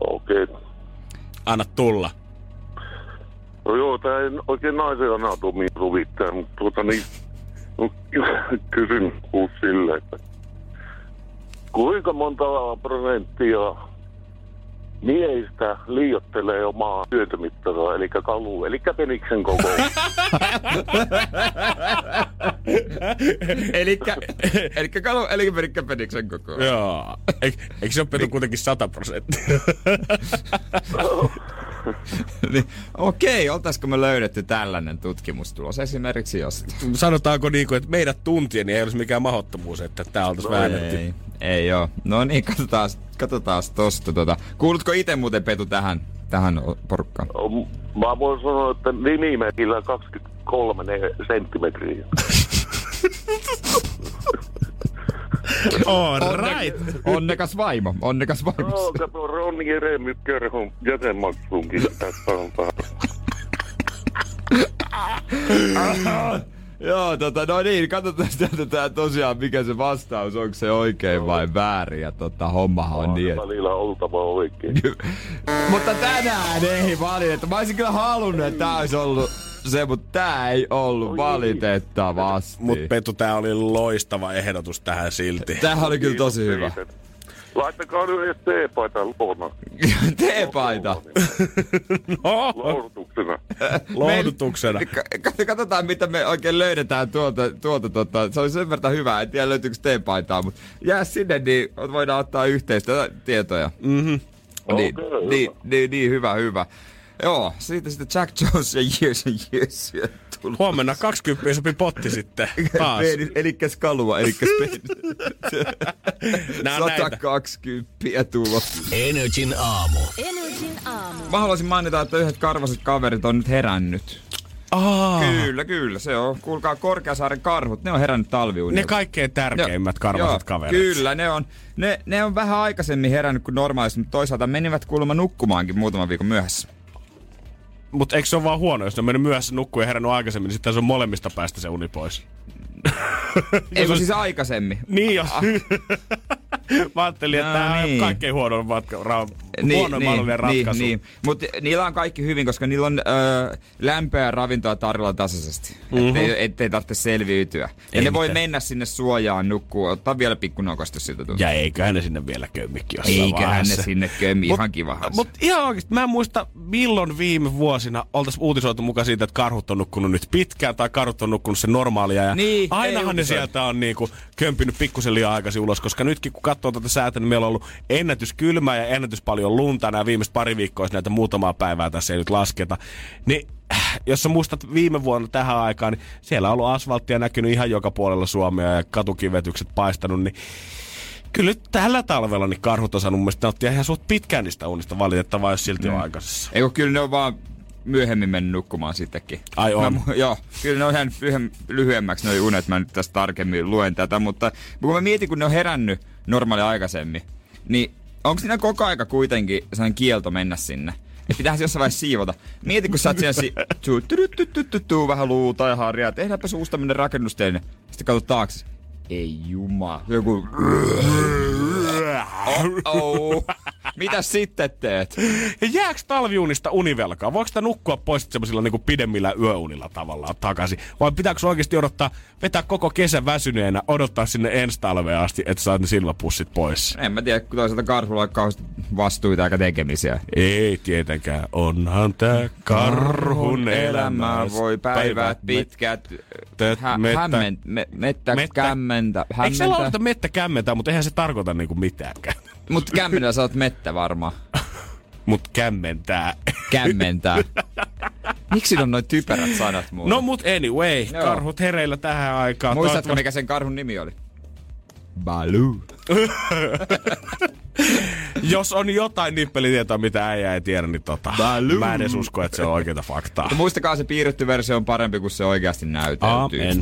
Okei. Okay. Anna tulla. No joo, tää ei oikein naisen anatomia sovittaa, mutta tuota niin, no, kysyn sille, että kuinka monta prosenttia miehistä liiottelee omaa syötömittaraa, eli kalu, eli peniksen koko. elikkä, elikkä kalu, elikkä perikkä peniksen koko. Joo. Eik, eikö se ole Petu kuitenkin 100 prosenttia? niin, okei, oltaisiko me löydetty tällainen tutkimustulos esimerkiksi jostain? Sanotaanko niin kuin, että meidät tuntien niin ei olisi mikään mahdottomuus, että tämä oltaisiin no väännetty. Ei, ei joo. No niin, katsotaan, katsotaan tosta. Tota. Kuulutko itse muuten Petu tähän, tähän porukkaan? Mä voin sanoa, että nimimerkillä 23 senttimetriä. All right. Onnekas vaimo, onnekas vaimo. Joo, kato Ronni Jeremy kerhon jäsenmaksuunkin tässä on Joo, tota, no niin, katsotaan sieltä tää tosiaan, mikä se vastaus, onko se oikein vai väärin, ja tota, hommahan on niin, että... Välillä oltava oikein. mutta tänään ei valitettavasti. Mä olisin kyllä halunnut, että tää olisi ollut se, mutta tää ei ollut valitettavasti. Mut Petu, tää oli loistava ehdotus tähän silti. Tämähän oli kyllä tosi hyvä. Laittakaa nyt edes teepaita luona. Teepaita? no. Lohdutuksena. Lohdutuksena. Me, katsotaan, mitä me oikein löydetään tuolta. tuolta tuota. Se oli sen verran hyvä, en tiedä löytyykö teepaitaa, mutta jää sinne, niin voidaan ottaa yhteistä tietoja. Mm-hmm. Niin, okay, niin, niin, niin, hyvä, hyvä. Joo, siitä sitten Jack Jones ja Years and Years tullut. Huomenna 20 sopi potti sitten taas. elikkäs kalua, elikkäs penis. 120 tulo. Energin aamu. Energin aamu. Mä haluaisin mainita, että yhdet karvaset kaverit on nyt herännyt. Aa. Kyllä, kyllä. Se on, kuulkaa Korkeasaaren karhut, ne on herännyt talviunilta. Ne kaikkein tärkeimmät jo, karvaset joo, kaverit. Kyllä, ne on, ne, ne on vähän aikaisemmin herännyt kuin normaalisti, mutta toisaalta menivät kuulemma nukkumaankin muutaman viikon myöhässä. Mutta eikö se ole vaan huono, jos ne on mennyt myöhässä nukkuun ja herännyt aikaisemmin, niin sitten se on molemmista päästä se uni pois. Ei kun siis aikaisemmin. Niin jos. Mä ajattelin, että no, tämä niin. on kaikkein huono matka, ra- niin, niin, mahdollinen ratkaisu. Niin, niin. Mutta niillä on kaikki hyvin, koska niillä on ö, lämpöä ja ravintoa tarjolla tasaisesti. Mm-hmm. Ettei, ettei tarvitse selviytyä. Ja ei ne mitään. voi mennä sinne suojaan nukkuu, ottaa vielä pikku nokasta siltä tuntuu. Ja eiköhän ne sinne vielä kömmikki jossain Eiköhän vaiheessa. ne sinne kömmi mut, ihan kivahan. Mutta ihan oikeasti, mä en muista milloin viime vuosina oltaisiin uutisoitu mukaan siitä, että karhut on nukkunut nyt pitkään tai karhut on nukkunut sen normaalia. Ja niin, ainahan ne sieltä on niinku kömpinyt pikkusen liian aikaisin ulos, koska nytkin kun katsoo tätä säätä, niin meillä on ollut ennätys kylmää ja ennätys paljon lunta nämä viimeiset pari viikkoa, jos näitä muutamaa päivää tässä ei nyt lasketa. Niin jos sä muistat viime vuonna tähän aikaan, niin siellä on ollut asfalttia näkynyt ihan joka puolella Suomea ja katukivetykset paistanut, niin Kyllä nyt tällä talvella niin karhut on saanut mun mielestä nauttia ihan suht pitkään niistä unista valitettavaa, jos silti mm. on aikaisessa. Eikö kyllä ne on vaan myöhemmin mennyt nukkumaan sittenkin. Ai on? Mä, joo, kyllä ne on ihan lyhyemmäksi ne unet, mä nyt tästä tarkemmin luen tätä, mutta kun mä mietin, kun ne on herännyt normaali aikaisemmin, niin onko siinä koko aika kuitenkin sellainen kielto mennä sinne? Että pitää jossain vaiheessa siivota. Mieti, kun sä oot siellä si- tuu, tuu, vähän luuta ja harjaa. Tehdäänpä suusta tämmönen rakennusteinen. Sitten katsot taakse. Ei juma. Joku... Oh-oh. Mitä sitten teet? Ja jääks talviunista univelkaa? Voiko sitä nukkua pois semmoisilla niinku pidemmillä yöunilla tavallaan takaisin? Vai pitääkö oikeasti odottaa, vetää koko kesän väsyneenä, odottaa sinne ensi talveen asti, että saat ne silmäpussit pois? En mä tiedä, kun toisaalta karhulla on kauheasti vastuita eikä tekemisiä. Ei tietenkään. Onhan tää karhun elämä. voi päivät pitkät. Hä- mettä- hämmen, me, mettä, mettä- kämmentä, Eikö se hämmentä. lauleta mettä kämmentää, mutta eihän se tarkoita niinku mitäänkään. Mut kämmenellä sä oot mettä varmaan. Mut kämmentää. Kämmentää. Miksi on noin typerät sanat muuten? No mut anyway, Joo. karhut hereillä tähän aikaan. Muistatko, Toivottavasti- mikä sen karhun nimi oli? Baloo. Jos on jotain nippelitietoa, mitä äijä ei tiedä, niin tota, Baloo. mä en edes usko, että se on oikeita faktaa. Mutta muistakaa, se piirretty versio on parempi kuin se oikeasti näytelty. Amen.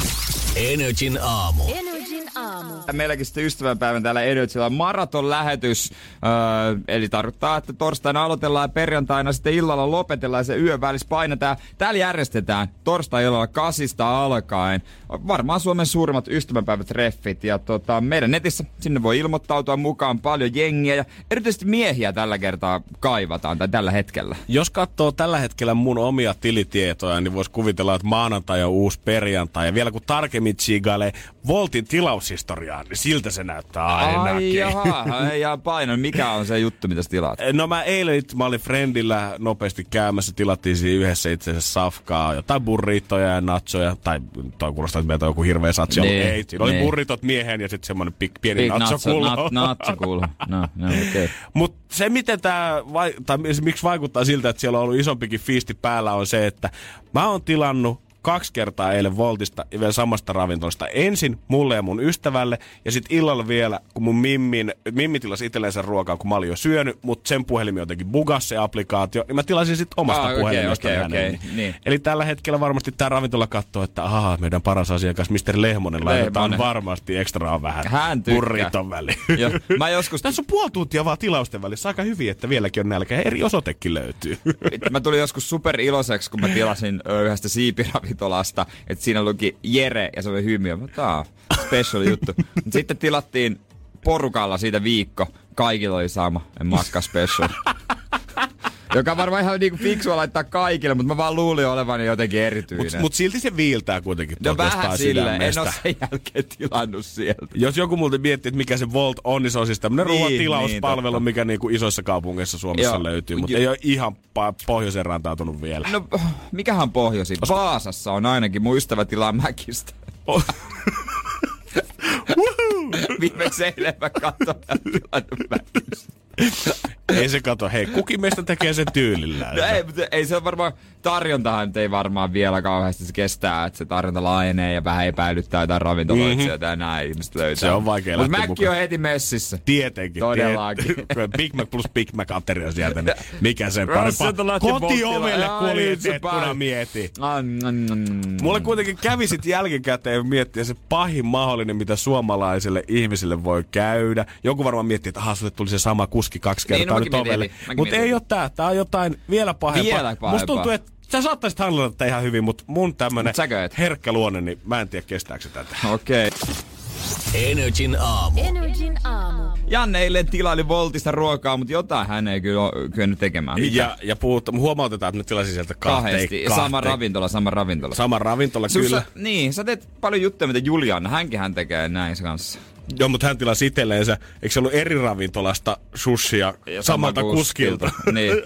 Energin aamu. Energin aamu. Aamu. Meilläkin sitten ystävänpäivän täällä Energyllä on maraton-lähetys. Öö, eli tarkoittaa, että torstaina aloitellaan ja perjantaina sitten illalla lopetellaan ja se yön välissä painetaan. Täällä järjestetään torstai-illalla kasista alkaen. Varmaan Suomen suurimmat ystävänpäivätreffit. Ja tota, meidän netissä sinne voi ilmoittautua mukaan paljon jengiä ja erityisesti miehiä tällä kertaa kaivataan tai tällä hetkellä. Jos katsoo tällä hetkellä mun omia tilitietoja, niin voisi kuvitella, että maanantai on uusi perjantai. Ja vielä kun tarkemmin tsiigailee Voltin tilaushistoriaa, niin siltä se näyttää ainakin. Ai jaha, ai ja paino. Mikä on se juttu, mitä sä tilaat? No mä eilen mä olin friendillä nopeasti käymässä, tilattiin siinä yhdessä itse asiassa safkaa, jotain burritoja ja nachoja, tai toi kuulostaa, että meiltä on joku hirveä satsi ollut. Niin, Ei, siinä oli niin. burritot miehen ja sitten semmoinen pik, pieni Big nachokullo. nat- Natsokulho. No, no okei. Okay. Mutta se, miten tämä, vai, tai miksi vaikuttaa siltä, että siellä on ollut isompikin fiisti päällä, on se, että mä oon tilannut kaksi kertaa eilen Voltista ja vielä samasta ravintolasta. Ensin mulle ja mun ystävälle ja sitten illalla vielä, kun mun mimmin, mimmi tilasi itsellensä ruokaa, kun mä olin jo syönyt, mutta sen puhelimen jotenkin bugas se applikaatio, niin mä tilasin sitten omasta Ah, puhelimesta okei, hänelle. okei, niin. Eli tällä hetkellä varmasti tämä ravintola katsoo, että ahaa, meidän paras asiakas, Mr. Lehmonen, laitetaan Lehmonen. varmasti ekstraa vähän Hän burriton väliin. Joo, mä joskus Tässä on puoli tuntia vaan tilausten välissä. Aika hyvin, että vieläkin on nälkä. Eri osoitekin löytyy. Mä tulin joskus super iloiseksi, kun mä tilasin yhdestä siipiravintolasta, että siinä luki Jere ja se oli. Mä tää special juttu. Sitten tilattiin porukalla siitä viikko. Kaikilla oli sama, en makka special. Joka varmaan ihan niinku fiksua laittaa kaikille, mutta mä vaan luulin olevani jotenkin erityinen. Mutta mut silti se viiltää kuitenkin no vähän silleen, en oo sen jälkeen tilannut sieltä. Jos joku multa miettii, että mikä se Volt on, niin se on siis tämmönen Niin, ruoan niin, mikä niinku isoissa kaupungeissa Suomessa Joo. löytyy. Mutta ei ole ihan pa- pohjoiseen rantautunut vielä. No, mikähän pohjoisin? Vaasassa on ainakin, mun ystävä tilaa Mäkistä. Oh. Viimeksi eilen mä katsoin Mäkistä. ei se kato. Hei, kukin meistä tekee sen tyylillään. No ei, mutta ei se on varmaan, tarjontahan ei varmaan vielä kauheasti se kestää, että se tarjonta laajenee ja vähän epäilyttää jotain ravintoloitsijoita mm-hmm. ja näin ihmiset löytää. Se on vaikea Mutta lähteä Mäkki on heti messissä. Tietenkin. Todellakin. tiet- Big Mac plus Big Mac ateria sieltä, niin mikä sen Rassilta parempaa. Kotiovelle kuljetettuna mieti. Mm, mm, mm. Mulle kuitenkin kävi sit jälkikäteen miettiä se pahin mahdollinen, mitä suomalaiselle ihmiselle voi käydä. Joku varmaan miettii, että aha, sulle tuli se sama kuski kaksi Niin, kertaa no nyt ovelle. Mutta ei ole tää. Tää on jotain vielä pahempaa. Vielä pahempaa. Musta tuntuu, että sä saattaisit handlata tätä ihan hyvin, mutta mun tämmönen Mut herkkä luonne, niin mä en tiedä kestääkö se tätä. Okei. Okay. Energin aamu. Energin aamu. Janne eilen tilaili Voltista ruokaa, mutta jotain hän ei kyllä ole kyennyt tekemään. Mitä? Ja, ja puhut, huomautetaan, että nyt tilasin sieltä kahteen, Kahdesti. kahteen. Sama ravintola, sama ravintola. Sama ravintola, Sus, kyllä. Sä, niin, sä teet paljon juttuja, mitä Juliana, hänkin hän tekee näin kanssa. Joo, mutta hän tilasi itselleensä, eikö se ollut eri ravintolasta sushia Ja samalta kuskilta? kuskilta. Niin.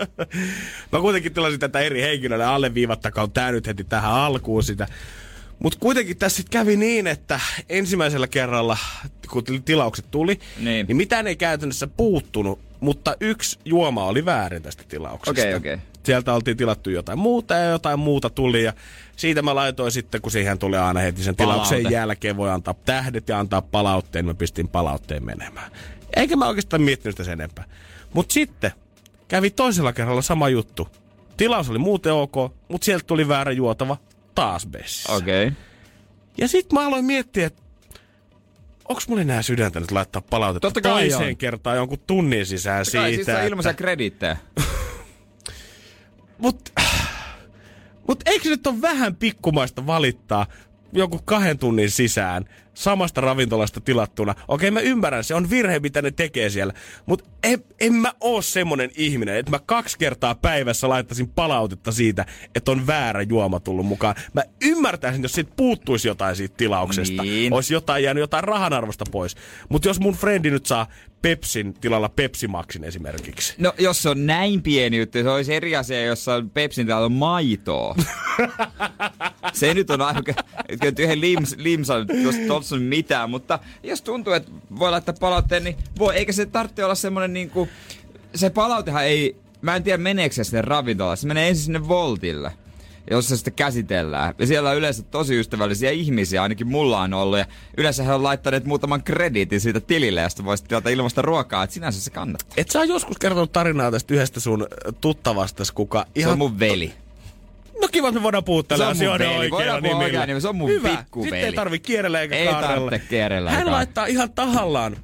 Mä kuitenkin tilasin tätä eri henkilölle, alleviivattakaa tää nyt heti tähän alkuun sitä. Mutta kuitenkin tässä sit kävi niin, että ensimmäisellä kerralla, kun tilaukset tuli, Niin. niin mitään ei käytännössä puuttunut, mutta yksi juoma oli väärin tästä tilauksesta. Okei, okei. Sieltä oltiin tilattu jotain muuta ja jotain muuta tuli ja siitä mä laitoin sitten, kun siihen tulee aina heti sen tilauksen Palaute. jälkeen voi antaa tähdet ja antaa palautteen, mä pistin palautteen menemään. Eikä mä oikeastaan miettinyt sitä sen enempää. Mutta sitten kävi toisella kerralla sama juttu. Tilaus oli muuten ok, mutta sieltä tuli väärä juotava taas Bessissä. Okei. Okay. Ja sitten mä aloin miettiä, että onks mulla enää sydäntä nyt laittaa palautetta Totta kai toiseen on. kertaan jonkun tunnin sisään Siitä, siis siitä. on että- ilmaisia krediittejä. Mut, mut eikö nyt ole vähän pikkumaista valittaa joku kahden tunnin sisään samasta ravintolasta tilattuna? Okei, mä ymmärrän, se on virhe, mitä ne tekee siellä. Mutta en, en mä oo semmonen ihminen, että mä kaksi kertaa päivässä laittaisin palautetta siitä, että on väärä juoma tullut mukaan. Mä ymmärtäisin, jos siitä puuttuisi jotain siitä tilauksesta. Niin. Olisi jotain jäänyt jotain rahanarvosta pois. Mutta jos mun frendi nyt saa Pepsin tilalla Pepsi Maxin esimerkiksi. No, jos se on näin pieni juttu, se olisi eri asia, jossa on Pepsin täällä on maitoa. se nyt on aika, että yhden lims, limsan, jos on mitään, mutta jos tuntuu, että voi laittaa palautteen, niin voi, eikä se tarvitse olla semmoinen niinku, se palautehan ei, mä en tiedä meneekö se sinne ravintolaan, se menee ensin sinne Voltille jossa sitten käsitellään. Ja siellä on yleensä tosi ystävällisiä ihmisiä, ainakin mulla on ollut. Ja yleensä he on laittaneet muutaman krediitin siitä tilille, ja sitten voisit tilata ilmasta ruokaa, että sinänsä se kannattaa. Et sä joskus kertonut tarinaa tästä yhdestä sun tuttavastas, kuka Se ihan... on mun veli. No kiva, että me voidaan puhua tällä asioiden oikealla Voidaan puhua nimillä. oikealla nimellä. Se on mun Hyvä. pikkuveli. Sitten ei tarvi kierrellä eikä Ei kaarella. tarvitse kierrellä Hän laittaa ihan tahallaan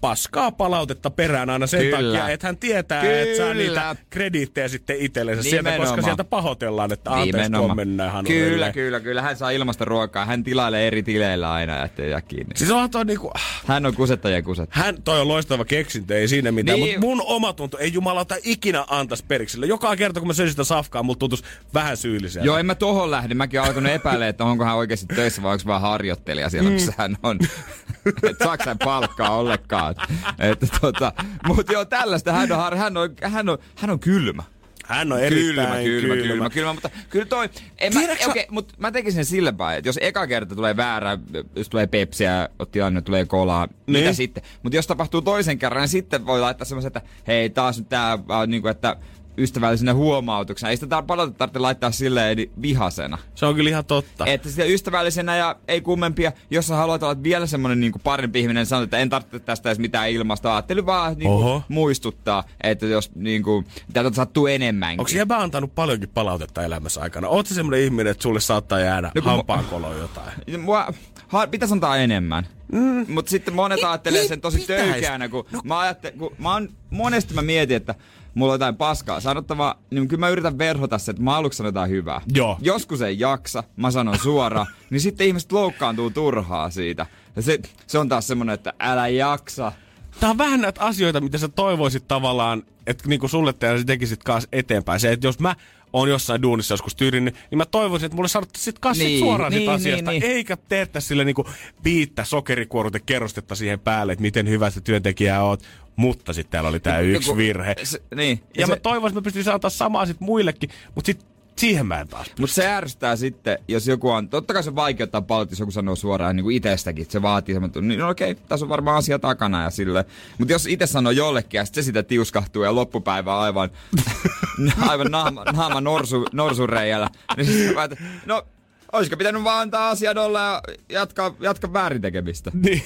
paskaa palautetta perään aina sen Kyllä. takia, että hän tietää, että saa Kyllä. niitä krediittejä sitten itsellensä sieltä, koska sieltä pahoitellaan, että anteeksi, mennään. Kyllä, kyllä, kyllä. Hän saa ilmasta ruokaa. Hän tilailee eri tileillä aina, ettei jää kiinni. Siis on toi niinku, Hän on kusettajien kuset. hän, toi on loistava keksintö, ei siinä mitään, Niin. mutta mun oma tuntu ei jumalauta ikinä antaisi periksi. Joka kerta, kun mä söin sitä safkaa, mulla tuntuisi vähän syylliseltä. Joo, en mä tohon lähde. Mäkin alkanut epäilemään, että onko hän oikeasti töissä vai onko vaan harjoittelija siellä, missä hän on. että saako hän palkkaa ollenkaan. Että tota, mutta joo, tällaista hän on, hän on, hän on, hän on kylmä. Hän on Kylmä, erittäin kylmä, kylmä, kylmä, kylmä, mutta kyllä toi, en mä, okei, mutta mä tekisin sen sillä päin, että jos eka kerta tulee väärä, jos tulee pepsiä, otti anne, tulee kolaa, niin. mitä Niin. sitten? Mutta jos tapahtuu toisen kerran, niin sitten voi laittaa semmoisen, että hei, taas nyt tää, äh, niinku, että ystävällisenä huomautuksena. Ei sitä tar- palautetta tarvitse laittaa silleen vihasena. Se on kyllä ihan totta. Että sitä ystävällisenä ja ei kummempia, jos sä haluat olla vielä semmonen niinku parempi ihminen, niin sanot, että en tarvitse tästä edes mitään ilmasta. Ajattelin vaan niinku Oho. muistuttaa, että jos niinku, tätä sattuu enemmänkin. Onko jäbä antanut paljonkin palautetta elämässä aikana? Oot semmonen ihminen, että sulle saattaa jäädä No no, mä- hampaankoloon jotain? Mua, ha, pitäisi antaa enemmän. Mm. Mutta sitten monet ajattelee sen tosi töykeänä, kun, no. mä ajattelen, kun mä oon, monesti mä mietin, että mulla on jotain paskaa sanottavaa, niin kyllä mä yritän verhota se, että mä aluksi sanon jotain hyvää. Joo. Joskus ei jaksa, mä sanon suoraan, niin sitten ihmiset loukkaantuu turhaa siitä. Ja se, se on taas semmonen, että älä jaksa. Tää on vähän näitä asioita, mitä sä toivoisit tavallaan, että niinku sulle te tekisit kanssa eteenpäin. Se, että jos mä oon jossain duunissa joskus tyyrinyt, niin mä toivoisin, että mulle sanottaisiin sit kanssa Niin, suoraan niin, sit asiasta. niin, niin. Eikä teettäisi sille niinku piittä sokerikuorute kerrostetta siihen päälle, että miten hyvä se työntekijä oot. Mutta sitten täällä oli tää yksi Joku- virhe. Se, niin. Ja se, mä toivoisin, että mä pystyisin antaa samaa sit muillekin, mutta sit siihen mä en taas. Mutta se ärsyttää sitten, jos joku on, totta kai se vaikeuttaa paljon, jos joku sanoo suoraan niin kuin itsestäkin, se vaatii semmoinen, niin no okei, tässä on varmaan asia takana ja sille. Mutta jos itse sanoo jollekin ja sitten se sitä tiuskahtuu ja loppupäivä aivan, aivan naama, naama norsu, norsureijällä, niin sitten mä no olisiko pitänyt vaan antaa asian olla ja jatkaa, jatkaa väärin tekemistä. Niin.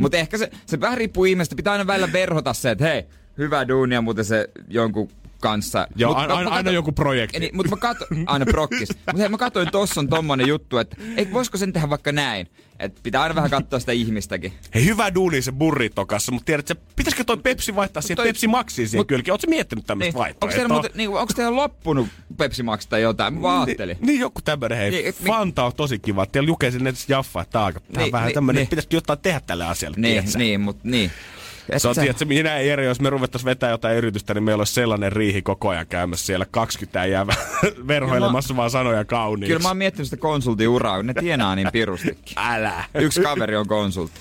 Mutta ehkä se, se vähän riippuu ihmistä. Pitää aina välillä verhota se, että hei, hyvä duunia, mutta se jonkun kanssa. Joo, Mut aina, aina, mä aina joku projekti. Niin, mutta mä katso, aina prokkis. Mutta mä katsoin, tossa on tommonen juttu, että ei, voisiko sen tehdä vaikka näin. Että pitää aina vähän katsoa sitä ihmistäkin. Hei, hyvä duuni se burrito kanssa, mutta tiedätkö, pitäisikö toi Pepsi vaihtaa siihen toi- Pepsi Maxiin siihen mut- kylkeen? Oletko miettinyt tämmöistä Niin. Onko vaihtoehtoa? teillä, muuten, niin, onko teillä loppunut Pepsi Max tai jotain? Mä vaan ajattelin. Niin, niin joku tämmönen, hei, Niin, Fanta on tosi kiva. Teillä lukee sinne Jaffa, että tää on, tää on Niin, vähän niin, tämmönen, niin. niin. pitäisikö jotain tehdä tälle asialle, Niin, tiedätkö? niin, mutta niin. Et Se on, sä- tiedätkö, minä ja Jere, jos me ruvettaisiin vetää jotain yritystä, niin meillä olisi sellainen riihi koko ajan käymässä siellä 20 jää verhoilemassa vaan sanoja kauniiksi. Kyllä mä oon miettinyt sitä konsultiuraa, ne tienaa niin pirustikin. Älä. Yksi kaveri on konsultti.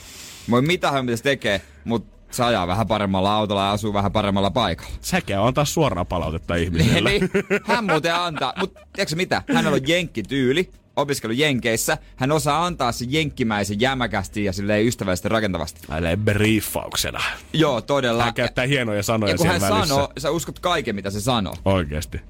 Voi mitä hän pitäisi tekee, mutta se ajaa vähän paremmalla autolla ja asuu vähän paremmalla paikalla. Säkä on antaa suoraa palautetta Niin, ihmiselle. niin, hän muuten antaa, mutta tiedätkö mitä? Hänellä on jenkkityyli, opiskelu Jenkeissä. Hän osaa antaa sen jenkkimäisen jämäkästi ja silleen ystävällisesti rakentavasti. Älä briefauksena. Joo, todella. Hän käyttää hienoja sanoja ja kun hän välissä. sanoo, sä uskot kaiken mitä se sanoo. Oikeesti.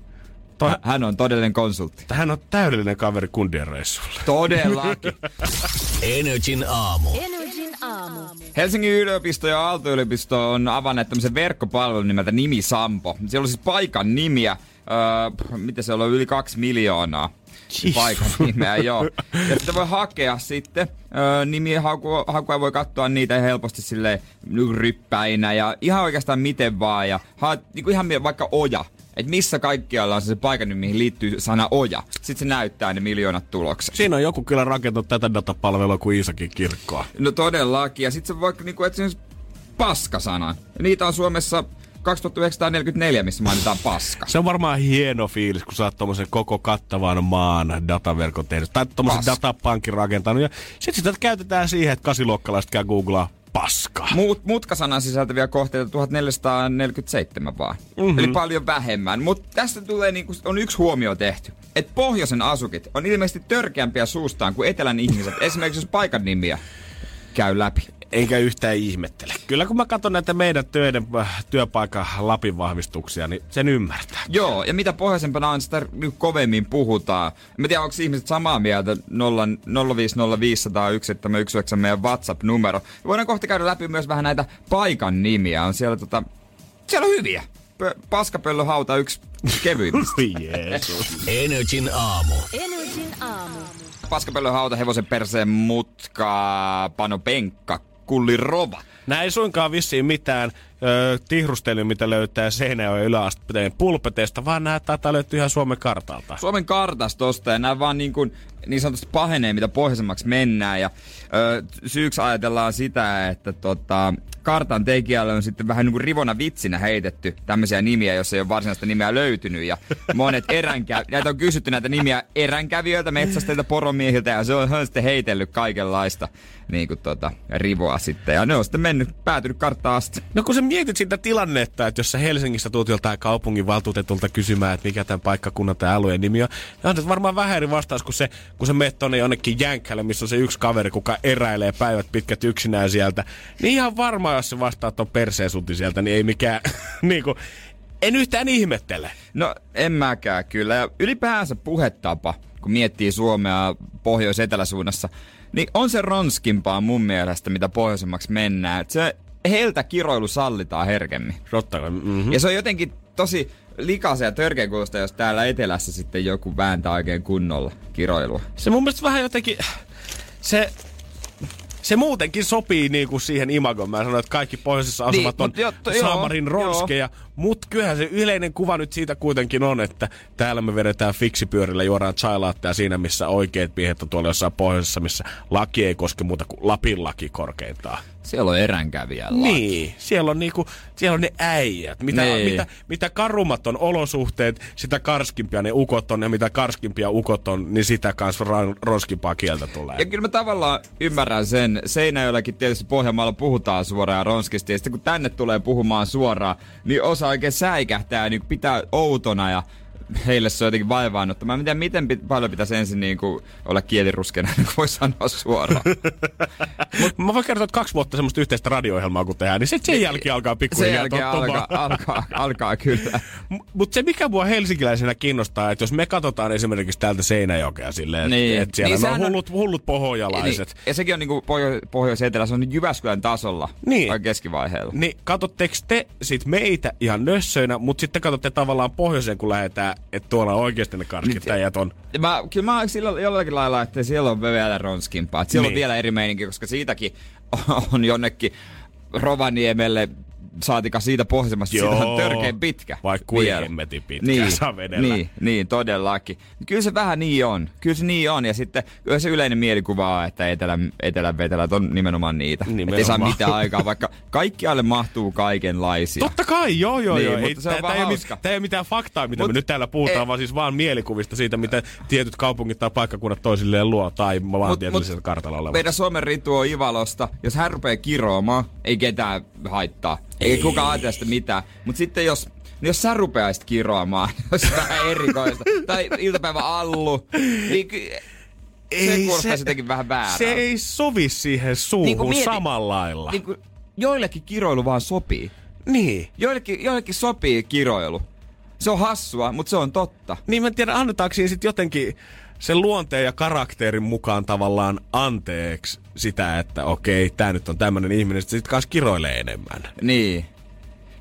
Toi, Hä- Hän on todellinen konsultti. hän on täydellinen kaveri kundien reissulle. Todellakin. Energin aamu. Energin aamu. Helsingin yliopisto ja Aalto-yliopisto on avanneet tämmöisen verkkopalvelun nimeltä Nimi Sampo. Siellä on siis paikan nimiä. Öö, pff, mitä se on, yli kaksi miljoonaa. Paikan nimeä, joo. Ja sitä voi hakea sitten. Öö, nimiä hakua, hakua voi katsoa niitä helposti sille ryppäinä ja ihan oikeastaan miten vaan. Ja haet niinku ihan mie- vaikka oja. Että missä kaikkialla on se, se paikan nimi, mihin liittyy sana oja. Sitten se näyttää ne miljoonat tulokset. Siinä on joku kyllä rakentanut tätä datapalvelua kuin Iisakin kirkkoa. No todellakin. Ja sitten se vaikka niinku etsin paskasanan. Ja niitä on Suomessa 2944, missä mainitaan paska. Se on varmaan hieno fiilis, kun sä oot tommosen koko kattavan maan dataverkon tehnyt. Tai tommosen Paska. datapankin rakentanut. Ja sit sitä käytetään siihen, että kasiluokkalaiset käy googlaa paskaa. Muut, mutkasanan sisältäviä kohteita 1447 vaan. Mm-hmm. Eli paljon vähemmän. Mutta tästä tulee niinku, on yksi huomio tehty. Että pohjoisen asukit on ilmeisesti törkeämpiä suustaan kuin etelän ihmiset. Esimerkiksi jos paikan nimiä käy läpi. Eikä yhtään ihmettele. Kyllä kun mä katson näitä meidän töiden äh, työpaikan Lapin vahvistuksia, niin sen ymmärtää. Joo, ja mitä pohjoisempana on, sitä niinku kovemmin puhutaan. Mä tiedän, onko ihmiset samaa mieltä 0 050501719 meidän WhatsApp-numero. Voidaan kohta käydä läpi myös vähän näitä paikan nimiä. On siellä tota, siellä on hyviä. pö- paskapöllöhauta yksi kevyimmistä. Jeesus. Energin aamu. Energin aamu. paskapöllöhauta, hevosen perseen mutka, pano penkka, kulli rova. Nämä ei suinkaan vissiin mitään ö, tihrustelu, mitä löytää Seinäjoen yläasteen pulpeteista, vaan nämä taitaa löytyä ihan Suomen kartalta. Suomen kartasta tosta ja nämä vaan niin, kuin, niin sanotusti pahenee, mitä pohjoisemmaksi mennään. Ja ö, syyksi ajatellaan sitä, että tota, kartan tekijälle on sitten vähän niin kuin rivona vitsinä heitetty tämmöisiä nimiä, jos ei ole varsinaista nimeä löytynyt. Ja monet eränkä... näitä on kysytty näitä nimiä eränkävijöiltä, metsästäjiltä, poromiehiltä ja se on, on sitten heitellyt kaikenlaista niin kuin tota, rivoa sitten. Ja ne on sitten mennyt, päätynyt karttaan asti. No kun sä mietit sitä tilannetta, että jos sä Helsingissä tuut joltain kaupungin valtuutetulta kysymään, että mikä tämän paikkakunnan tai alueen nimi on, niin on varmaan vähän eri vastaus kuin se, kun sä menet tonne jonnekin Jänkkälle, missä on se yksi kaveri, kuka eräilee päivät pitkät yksinään sieltä. Niin ihan varmaan, jos se vastaat on perseen sieltä, niin ei mikään, niinku, en yhtään ihmettele. No en mäkään kyllä. Ja ylipäänsä puhetapa, kun miettii Suomea pohjois-eteläsuunnassa, niin on se ronskimpaa mun mielestä, mitä pohjoisemmaksi mennään. Et se heiltä kiroilu sallitaan herkemmin. Totta kai. Mm-hmm. Ja se on jotenkin tosi likaisen ja törkeän kuulosta, jos täällä etelässä sitten joku vääntää oikein kunnolla kiroilua. Se mun mielestä vähän jotenkin, se, se muutenkin sopii niinku siihen imagoon. Mä sanoin, että kaikki pohjoisessa asuvat Niin, on jo- to- joo, saamarin ronskeja. Mutta kyllähän se yleinen kuva nyt siitä kuitenkin on, että täällä me vedetään fiksipyörillä, juodaan chailaatteja siinä, missä oikeat miehet on tuolla jossain pohjoisessa, missä laki ei koske muuta kuin Lapin laki korkeintaan. Siellä on eränkävijällä. Niin, siellä on niinku, siellä on ne äijät. Mitä, Niin. mitä, mitä karummat on olosuhteet, sitä karskimpia ne ukot on, ja mitä karskimpia ukot on, niin sitä kanssa ran, ronskimpaa kieltä tulee. Ja kyllä mä tavallaan ymmärrän sen. Seinäjoellakin tietysti Pohjanmaalla puhutaan suoraan ronskisti. Ja sitten kun tänne tulee puhumaan suoraan, niin osa oikein säikähtää ja niin pitää outona ja heille se on jotenkin vaivaannuttavaa. Mä en tiedä, miten pit- paljon pitäisi ensin niin kuin olla kieliruskena, niin kuin voi sanoa suoraan. Mut mä voin kertoa, että kaksi vuotta semmoista yhteistä radio-ohjelmaa kun tehdään, niin sit sen jälkeen alkaa Sen pikkuhiljaa jälkeen tottumaan. alkaa, alkaa, alkaa kyllä. Mutta se, mikä mua helsinkiläisenä kiinnostaa, että jos me katsotaan esimerkiksi täältä Seinäjokea silleen, Niin. että et siellä Niin, niin, on hullut, hullut pohojalaiset. Niin, ja sekin on niinku pohjo- pohjois-etelä, se on Jyväskylän tasolla. Niin. Keskivaiheella. Niin katsotteko te sit meitä ihan nössöinä, mutta sitten katsotte tavallaan pohjoiseen, kun lähdetään, että tuolla oikeasti ne karskittäjät on. Mä, kyllä mä sillä jollakin lailla, että siellä on vielä ronskimpaa. Että siellä niin. on vielä eri meininki, koska siitäkin on jonnekin Rovaniemelle saatika siitä pohjoisemmasta, siitä on Joo. törkeän pitkä. Vaikka kuin hemmetin pitkä niin, saa vedellä. Niin, niin, todellakin. Kyllä se vähän niin on. Kyllä se niin on. Ja sitten kyllä se yleinen mielikuva on, että etelän, etelän vetelät on nimenomaan niitä. Nimenomaan. Että ei saa mitään aikaa, vaikka kaikkialle mahtuu kaikenlaisia. Totta kai, joo joo Niin, joo. mutta se on tää- vaan tää ei, ole tää ei ole mitään faktaa, mitä Mut- me nyt täällä puhutaan, ei- vaan siis vaan mielikuvista siitä, mitä tietyt kaupungit tai paikkakunnat toisilleen luo tai maantieteellisellä kartalla olevat. Meidän Suomen ritu on Ivalosta. Jos hän rupeaa kiroamaan, ei ketään haittaa. Ei, ei. kukaan ajatella sitä mitään. Mutta sitten jos, niin jos sä rupeaisit kiroamaan, olisi vähän erikoista. tai iltapäivä allu, niin ky- se kuulostaisi jotenkin vähän väärältä. Se ei sovi siihen suuhun Niin samalla lailla. Niin kuin, joillekin kiroilu vaan sopii. niin. Joillekin, joillekin sopii kiroilu. Se on hassua, mutta se on totta. Niin mä en tiedä, annetaanko siinä sitten jotenkin sen luonteen ja karakterin mukaan tavallaan anteeksi sitä, että okei, tää nyt on tämmönen ihminen, sitten sit kiroilee enemmän. Niin.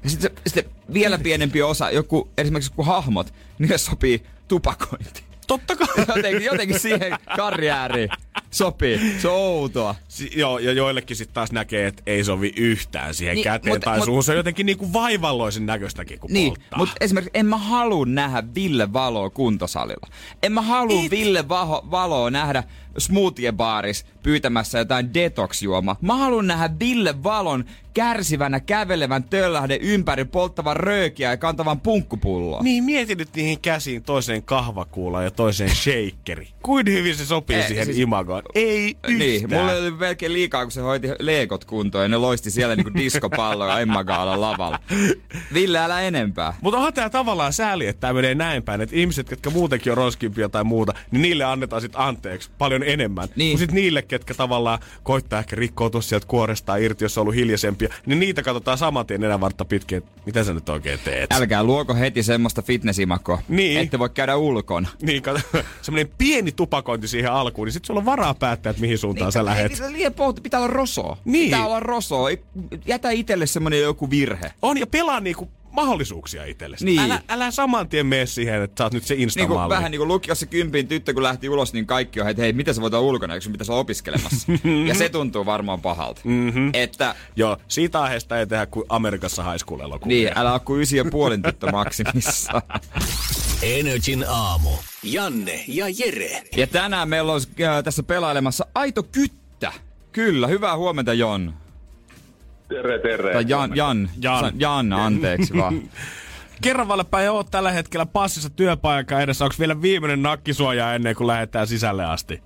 Ja sitten, sitten vielä pienempi osa, joku, esimerkiksi joku hahmot, niille sopii tupakointi. Totta kai. Jotenkin, jotenkin siihen karjääriin sopii. Se on outoa. Si- joo, ja joillekin sitten taas näkee, että ei sovi yhtään siihen Niin, niin, käteen mut- tai mut- suuhun. Se on jotenkin niinku vaivalloisen näköistäkin, kun Niin, polttaa. mutta esimerkiksi en mä halua nähdä Ville Valoa kuntosalilla. En mä halua Et. Ville Vaho, Valoa nähdä smoothie-baaris pyytämässä jotain detox-juomaa. Mä haluan nähdä Ville Valon kärsivänä kävelevän töllähden ympäri polttavan röökiä ja kantavan punkkupulloa. Niin, mieti nyt niihin käsiin toiseen kahvakuulaan ja toiseen shakeri. Kuin hyvin se sopii Ei, siihen siis- imagoon? Ei yhtään. Niin, mulla oli melkein liikaa, kun se hoiti leekot kuntoon ja ne loisti siellä niinku diskopalloja Emma Gaalan lavalla. Ville, älä enempää. Mutta onhan tää tavallaan sääli, että tää menee näin päin, että ihmiset, jotka muutenkin on roskimpia tai muuta, niin niille annetaan sit anteeksi paljon enemmän. Niin. Kun sit niille, ketkä tavallaan koittaa ehkä rikkoutua sieltä kuorestaan irti, jos on ollut hiljaisempia, niin niitä katsotaan saman tien nenänvartta pitkin, että mitä sä nyt oikein teet. Älkää luoko heti semmoista fitnessimakoa. Niin. Ette voi käydä ulkona. Niin, kato, semmoinen pieni tupakointi siihen alkuun, niin sit sulla on varaa päättää, että mihin suuntaan sä lähet. Liian pohti, pitää olla rosoa. Niin. Pitää olla rosoa. Jätä itselle semmonen joku virhe. On ja pelaa niinku mahdollisuuksia itsellesi. Niin. Älä, älä saman tien mene siihen, että sä oot nyt se Niin kuin, vähän niin kuin lukiossa kympin tyttö, kun lähti ulos, niin kaikki on, että hei, mitä sä voit olla ulkona, eikö sun pitäisi olla opiskelemassa? ja se tuntuu varmaan pahalta. Mm-hmm. Että Joo, siitä aiheesta ei tehdä kuin Amerikassa high school elokuvia. niin, älä ole kuin ysi ja puolin tyttö maksimissa. Energin aamu. Janne ja Jere. ja tänään meillä olisi äh, tässä pelailemassa Aito Kyttä. Kyllä, hyvää huomenta Jon. Terve, terve. Tai Jan, Jan, Jan. Jan, Jan anteeksi vaan. Kerravalle päin oot tällä hetkellä passissa työpaikka edessä. Onko vielä viimeinen nakkisuoja ennen kuin lähdetään sisälle asti?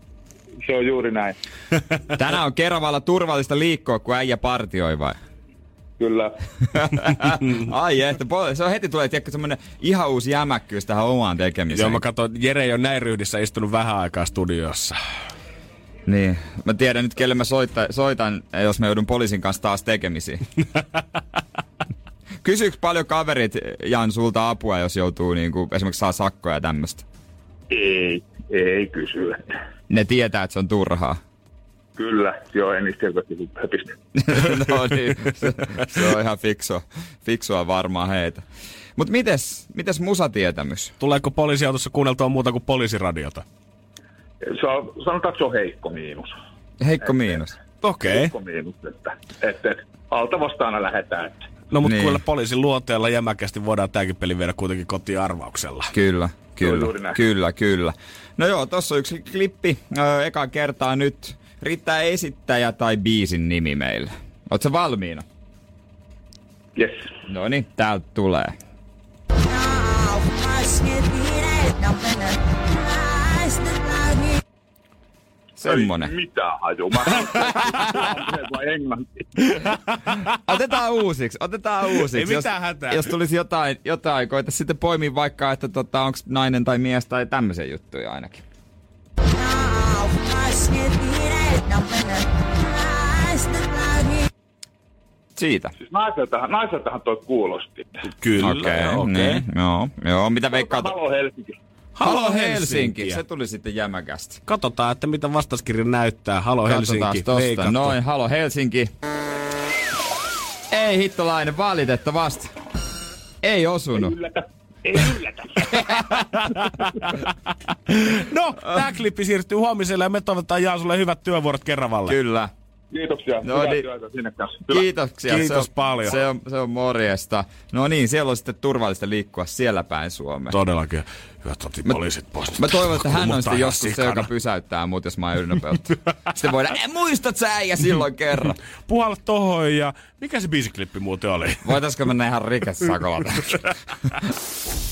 Se on juuri näin. Tänään on Keravalla turvallista liikkua, kun äijä partioi vai? Kyllä. Ai että, se on heti tulee tiedätkö, semmonen ihan uusi jämäkkyys tähän omaan tekemiseen. Joo, mä katson, Jere ei ole näin ryhdissä istunut vähän aikaa studiossa. Niin. Mä tiedän nyt, kelle mä soitta, soitan, jos mä joudun poliisin kanssa taas tekemisiin. Kysyykö paljon kaverit, Jan, sulta apua, jos joutuu niinku, esimerkiksi saa sakkoja ja tämmöstä? Ei, ei kysy. Ne tietää, että se on turhaa. Kyllä, joo, en niistä helposti höpistä. no niin, se, se, on ihan fiksua, fiksua varmaan heitä. Mut mites, mites musatietämys? Tuleeko poliisiautossa kuunneltua muuta kuin poliisiradiota? Se on, sanotaan, että se on heikko miinus. Heikko miinus. Okei. Heikko miinus, että, että, että alta vastaana lähdetään. Että. No mutta Niin. kyllä poliisin luonteella jämäkästi voidaan tääkin peli viedä kuitenkin kotiin arvauksella. Kyllä, juuri kyllä, näin. kyllä, kyllä. No joo, tossa on yksi klippi. Ö, eka kertaa nyt. Riittää esittäjä tai biisin nimi meille. Ootko valmiina? Yes. No niin, täältä tulee. Semmonen. Ei mitään haju. Mä englanti. Otetaan uusiksi, otetaan uusiksi. Ei jos, mitään hätää. Jos tulisi jotain, jotain koita sitten poimia vaikka, että tota, onko nainen tai mies tai tämmöisiä juttuja ainakin. Siitä. Siis naiseltahan, naiseltahan toi kuulosti. Kyllä, Okei, okei. okay, niin, joo, joo. Mitä veikkaat? Halo Helsinki. Halo Helsinki. Se tuli sitten jämäkästi. Katsotaan, että mitä vastauskirja näyttää. Halo Katsotaan Helsinki. tosta. Noin, Halo Helsinki. Ei hittolainen, valitettavasti. Ei osunut. Yllätä. Ei yllätä. No, tää klippi siirtyy huomiselle ja me toivotaan Jaan sulle hyvät työvuorot Kerravalle. Kyllä. Kiitoksia. No Hyvää niin. työtä sinne. Kiitoksia. Kiitos se on, paljon. Se on, se on morjesta. No niin, siellä on sitten turvallista liikkua siellä päin Suomeen. Todellakin. Hyvät otit poliisit pois. Mä toivon, että hän on sitten joskus se, joka pysäyttää mut, jos mä oon ylinopeutta. Sitten voidaan, "Eh, muistat sä äijä silloin kerran. Puhalla tohon ja... Mikä se biisiklippi muuten oli? Voitaisko mennä ihan rikesakolla?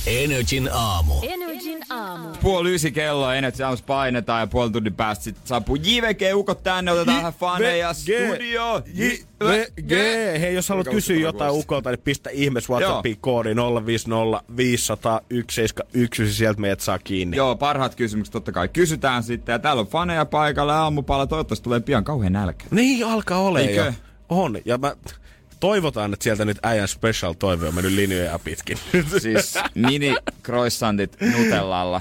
Energin aamu. Energin aamu. Puoli ysi kello, Energy Sounds painetaan ja puoli tunnin päästä sit saapuu JVG-ukot tänne, otetaan vähän faneja studio. G. Hei, jos haluat kysyä jotain ukolta, niin pistä ihmeessä WhatsAppiin koodi 050 500 171, ja sieltä meidät saa kiinni. Joo, parhaat kysymykset totta kai kysytään sitten. Ja täällä on faneja paikalla ja aamupala. Toivottavasti tulee pian kauhean nälkä. Niin, alkaa ole Eikö? jo. On, ja mä toivotaan, että sieltä nyt äijän special toive on mennyt linjoja pitkin. Siis mini croissantit nutellalla.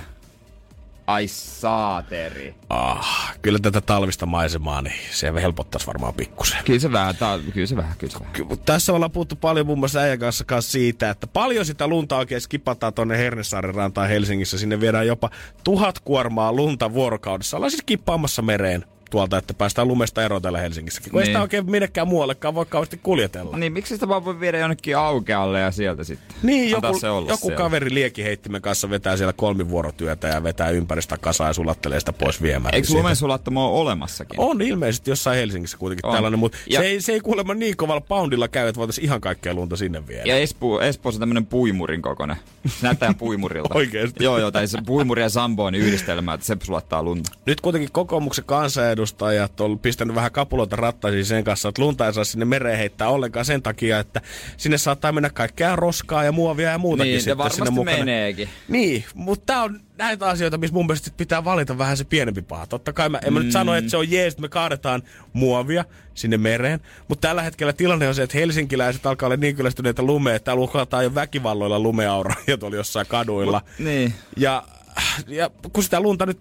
Ai saateri. ah, kyllä tätä talvista maisemaa, niin se helpottaisi varmaan pikkusen. Kyllä se vähän, tää, kyllä se vähän, kyllä se vähän. Ky- Tässä ollaan puhuttu paljon muun muassa äijän kanssa, kanssa siitä, että paljon sitä lunta oikein skipataan tonne Hernesaaren rantaan Helsingissä. Sinne viedään jopa tuhat kuormaa lunta vuorokaudessa. Ollaan siis kippaamassa mereen tuolta, että päästään lumesta eroon täällä Helsingissäkin. Kun ei Niin. sitä oikein minnekään muuallekaan voi kauheasti kuljetella. Niin, miksi sitä vaan voi viedä jonnekin aukealle ja sieltä sitten? Niin, Antaa joku, se olla joku siellä. kaveri liekiheittimen kanssa vetää siellä kolmivuorotyötä ja vetää ympäristä kasaa ja sulattelee sitä pois viemään. Eikö lumen sulattamo ole olemassakin? On ilmeisesti jossain Helsingissä kuitenkin On. tällainen, mutta Ja- se ei, se ei kuulemma niin kovalla poundilla käy, että voitaisiin ihan kaikkea lunta sinne viedä. Ja Espoo, Espoossa on tämmönen puimurin kokonen. Se näyttää puimurilta. Oikeesti? Joo, joo, tai se puimuri ja samboon yhdistelmä, että se sulattaa lunta. Nyt kuitenkin kokoomuksen kansanedustajat on pistänyt vähän kapuloita rattaisiin sen kanssa, että lunta ei saa sinne mereen heittää ollenkaan sen takia, että sinne saattaa mennä kaikkea roskaa ja muovia ja muutakin Niin, sitten sinne mukana. meneekin. Niin, mutta tää on näitä asioita, missä mun mielestä pitää valita vähän se pienempi paha. Totta kai mä, en mä nyt sano, että se on jees, että me kaadetaan muovia sinne mereen. Mutta tällä hetkellä tilanne on se, että helsinkiläiset alkaa olla niin kyllästyneitä lumea, että täällä uhataan jo väkivalloilla lumeauroja tuolla jossain kaduilla. Niin. Ja, ja kun sitä lunta nyt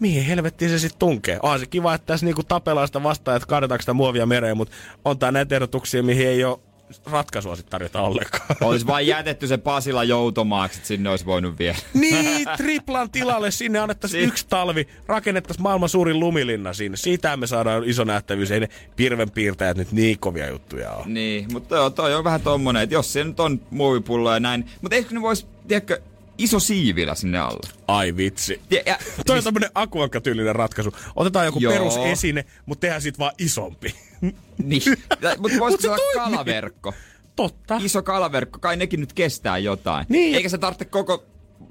mihin helvettiin se sitten tunkee? Onhan se kiva, että tässä niinku tapellaan sitä vastaan, että kaadetaanko sitä muovia mereen, mutta on tää näitä ehdotuksia, mihin ei ole ratkaisua sit tarjota ollenkaan. Olisi vain jätetty se Pasila joutomaaksi, että sinne olisi voinut vielä. niin, triplan tilalle sinne annettaisiin Niin. yksi talvi, rakennettaisiin maailman suurin lumilinna sinne. Siitä me saadaan iso nähtävyys. Ei ne pirvenpiirtäjät nyt niin kovia juttuja ole. Niin, mutta toi on vähän tommonen, että jos se nyt on muovipullo ja näin. Mutta eikö ne vois, tiedätkö, iso siivilä sinne alle? Ai vitsi. Ja, ja, Toi on tämmönen akuankka-tyylinen ratkaisu. Otetaan joku Joo. perusesine, mutta tehdään siitä vaan isompi. niin. Mutta voisiko Mut se olla kalaverkko? Totta. Iso kalaverkko, kai nekin nyt kestää jotain. Niin. Eikä se tarvitse koko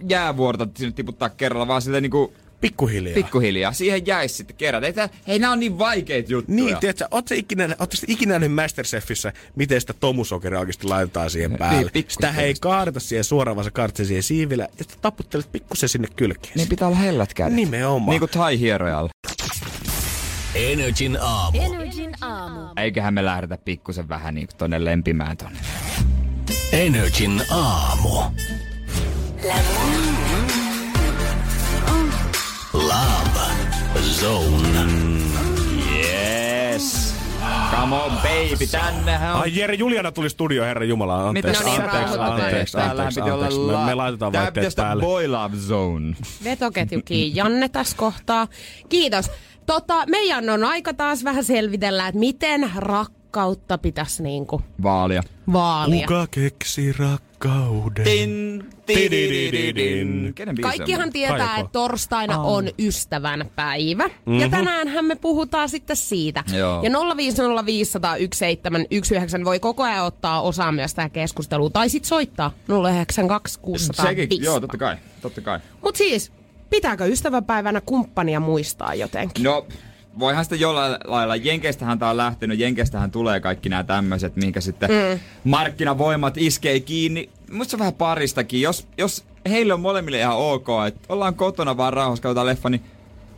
jäävuorta sinne tiputtaa kerralla, vaan silleen niinku Pikkuhiljaa. pikkuhiljaa. Siihen jäisi sitten kerran. Ei, tää, hei, nämä on niin vaikeita juttuja. Niin, tiedätkö, ootko ikinä, ootko sä ikinä nähnyt Masterchefissä, miten sitä tomusokeria oikeasti laitetaan siihen päälle? Niin, sitä ei kaadeta siihen suoraan, vaan sä sen siihen siivillä ja sitten taputtelet pikkusen sinne kylkeen. Ne pitää olla hellät kädet. Nimenomaan. Niin kuin thai hierojalla. Energin aamu. Energin aamu. Eiköhän me lähdetä pikkusen vähän niin kuin tonne lempimään tonne. Energin aamu. Love Zone. Yes. Come on baby, tännehän on. Ai Jere Juliana tuli studio, herra Jumala. Anteeksi, No niin, anteeksi, rauhoitutaan. anteeksi, anteeksi, olla anteeksi. Me, me laitetaan Tää olla päälle. boy love zone. Vetoketju kiinni. Janne tässä kohtaa. Kiitos. Tota, meidän on aika taas vähän selvitellä, että miten rakkautta pitäisi niinku Vaalia. vaalia. Kuka keksi rakkauden? Tin, tididididin. Kenen biisi Kaikkihan on? tietää, Kaiko. että torstaina on ystävän päivä. Mm-hmm. Ja tänäänhän me puhutaan sitten siitä. Joo. Ja 050501719 voi koko ajan ottaa osaa myös tähän keskusteluun. Tai sitten soittaa 092605. Sekin, joo, totta kai, totta kai. Mut siis, pitääkö ystävänpäivänä kumppania muistaa jotenkin? No, voihan sitä jollain lailla, Jenkeistähän tää on lähtenyt, Jenkeistähän tulee kaikki nämä tämmöiset, minkä sitten mm. markkinavoimat iskee kiinni. Musta on vähän paristakin, jos, jos heille on molemmille ihan ok, että ollaan kotona vaan rauhassa, katsotaan leffa, niin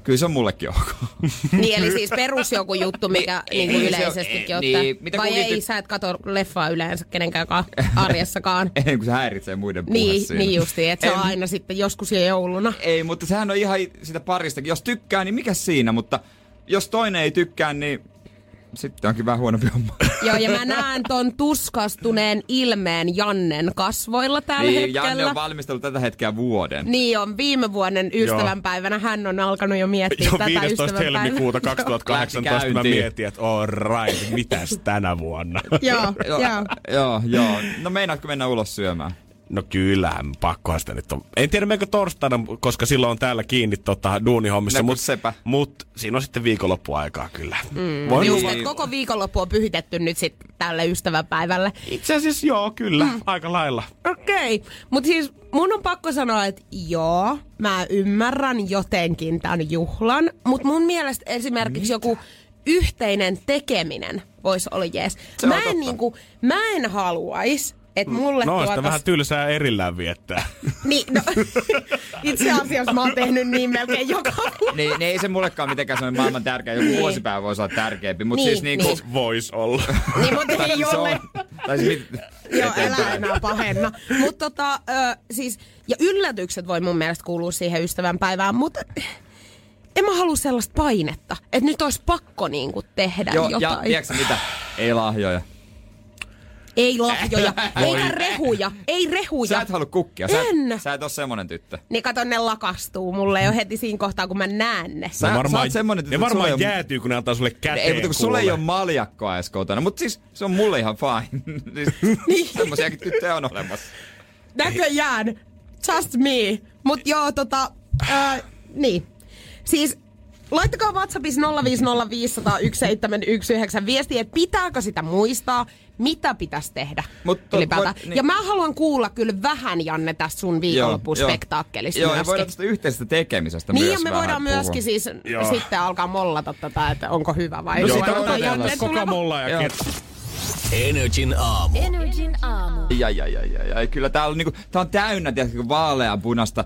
kyllä se on mullekin ok. Niin, eli siis perus joku juttu, mikä Ei, niin se yleisestikin ole- ottaa. niin, mitä Vai ei, sä et kato leffaa yleensä kenenkään ka- arjessakaan. Ei, kun se häiritsee muiden puhe niin, niin justiin, että se on aina sitten joskus jo jouluna. Ei, mutta sehän on ihan sitä paristakin. Jos tykkää, niin mikä siinä, mutta jos toinen ei tykkää, niin sitten onkin vähän huonompi homma. Joo, ja mä näen ton tuskastuneen ilmeen Jannen kasvoilla tällä niin, hetkellä. Janne on valmistellut tätä hetkeä vuoden. Niin on, viime vuoden ystävänpäivänä hän on alkanut jo miettiä Jo tätä 15. ystävänpäivää. helmikuuta 2018 mä mietin, että all right, mitäs tänä vuonna? Joo, joo, joo. joo, joo. No meinaatko mennä ulos syömään? No kyllähän, pakkohan sitä nyt on. En tiedä menkö torstaina, koska silloin on täällä kiinni tota, duunihommissa. No, Mut, sepä. mut siinä on sitten viikonloppuaikaa kyllä. Mm, Voin Just, lupa- että koko viikonloppu on pyhitetty nyt sitten tälle ystävänpäivälle. Itse asiassa joo, kyllä, mm. aika lailla. Okei, okay. mutta siis mun on pakko sanoa, että joo, mä ymmärrän jotenkin tämän juhlan, mutta mun mielestä esimerkiksi joku yhteinen tekeminen voisi olla jees. Se Mä en, totta. niinku, mä en haluais, että mulle No, sitä tuotas... vähän tylsää erillään viettää. Niin, no, itse asiassa mä oon tehnyt niin melkein joka vuosi. Niin, niin ei se mullekaan mitenkään sellainen maailman tärkeä. Joku Niin. vuosipäivä voisi olla tärkeämpi. Mutta Niin, siis niinku... niin. Vois olla. Niin, mutta ei se ole. tai siis mit, Joo, älä enää pahenna. Mutta tota, ö, siis, ja yllätykset voi mun mielestä kuulua siihen ystävänpäivään, mutta en mä halua sellaista painetta, että nyt olisi pakko niinku tehdä Joo, ja jotain. tiedätkö mitä? Ei lahjoja. Ei lahjoja, eikä rehuja, ei rehuja. Sä et halua kukkia. Sä, En. et, sä et ole semmonen tyttö. Niin kato, ne lakastuu mulle jo heti siinä kohtaa, kun mä näen ne. Sä- sä oot semmonen tyttö, ne varmaan oo- jäätyy, kun ne antaa sulle käteen. Ei, mutta kun sulla ei ole maljakkoa edes kotona. Mutta siis se on mulle ihan fine. siis, Niin. Semmosiakin tyttöjä on olemassa. Näköjään. Just me. Mut joo, tota, ää, niin. Siis laittakaa WhatsAppissa 050501719 viestiä, että pitääkö sitä muistaa, mitä pitäisi tehdä Mut to- ylipäätään. voi- niin. Ja mä haluan kuulla kyllä vähän, Janne, tästä sun viikonloppuspektaakkelista Joo, ja myöskin. voidaan tästä yhteisestä tekemisestä Niin, myös ja me voidaan puhua. myöskin siis Joo. sitten alkaa mollata tätä, että onko hyvä vai No ei. sitä Otetaan odotellaan. Janne Koko molla ja Joo. ket... Energin aamu. Energin aamu. Ja, ja, ja, ja, ja. Kyllä tää on, niinku, tää on täynnä tiedätkö, vaaleanpunasta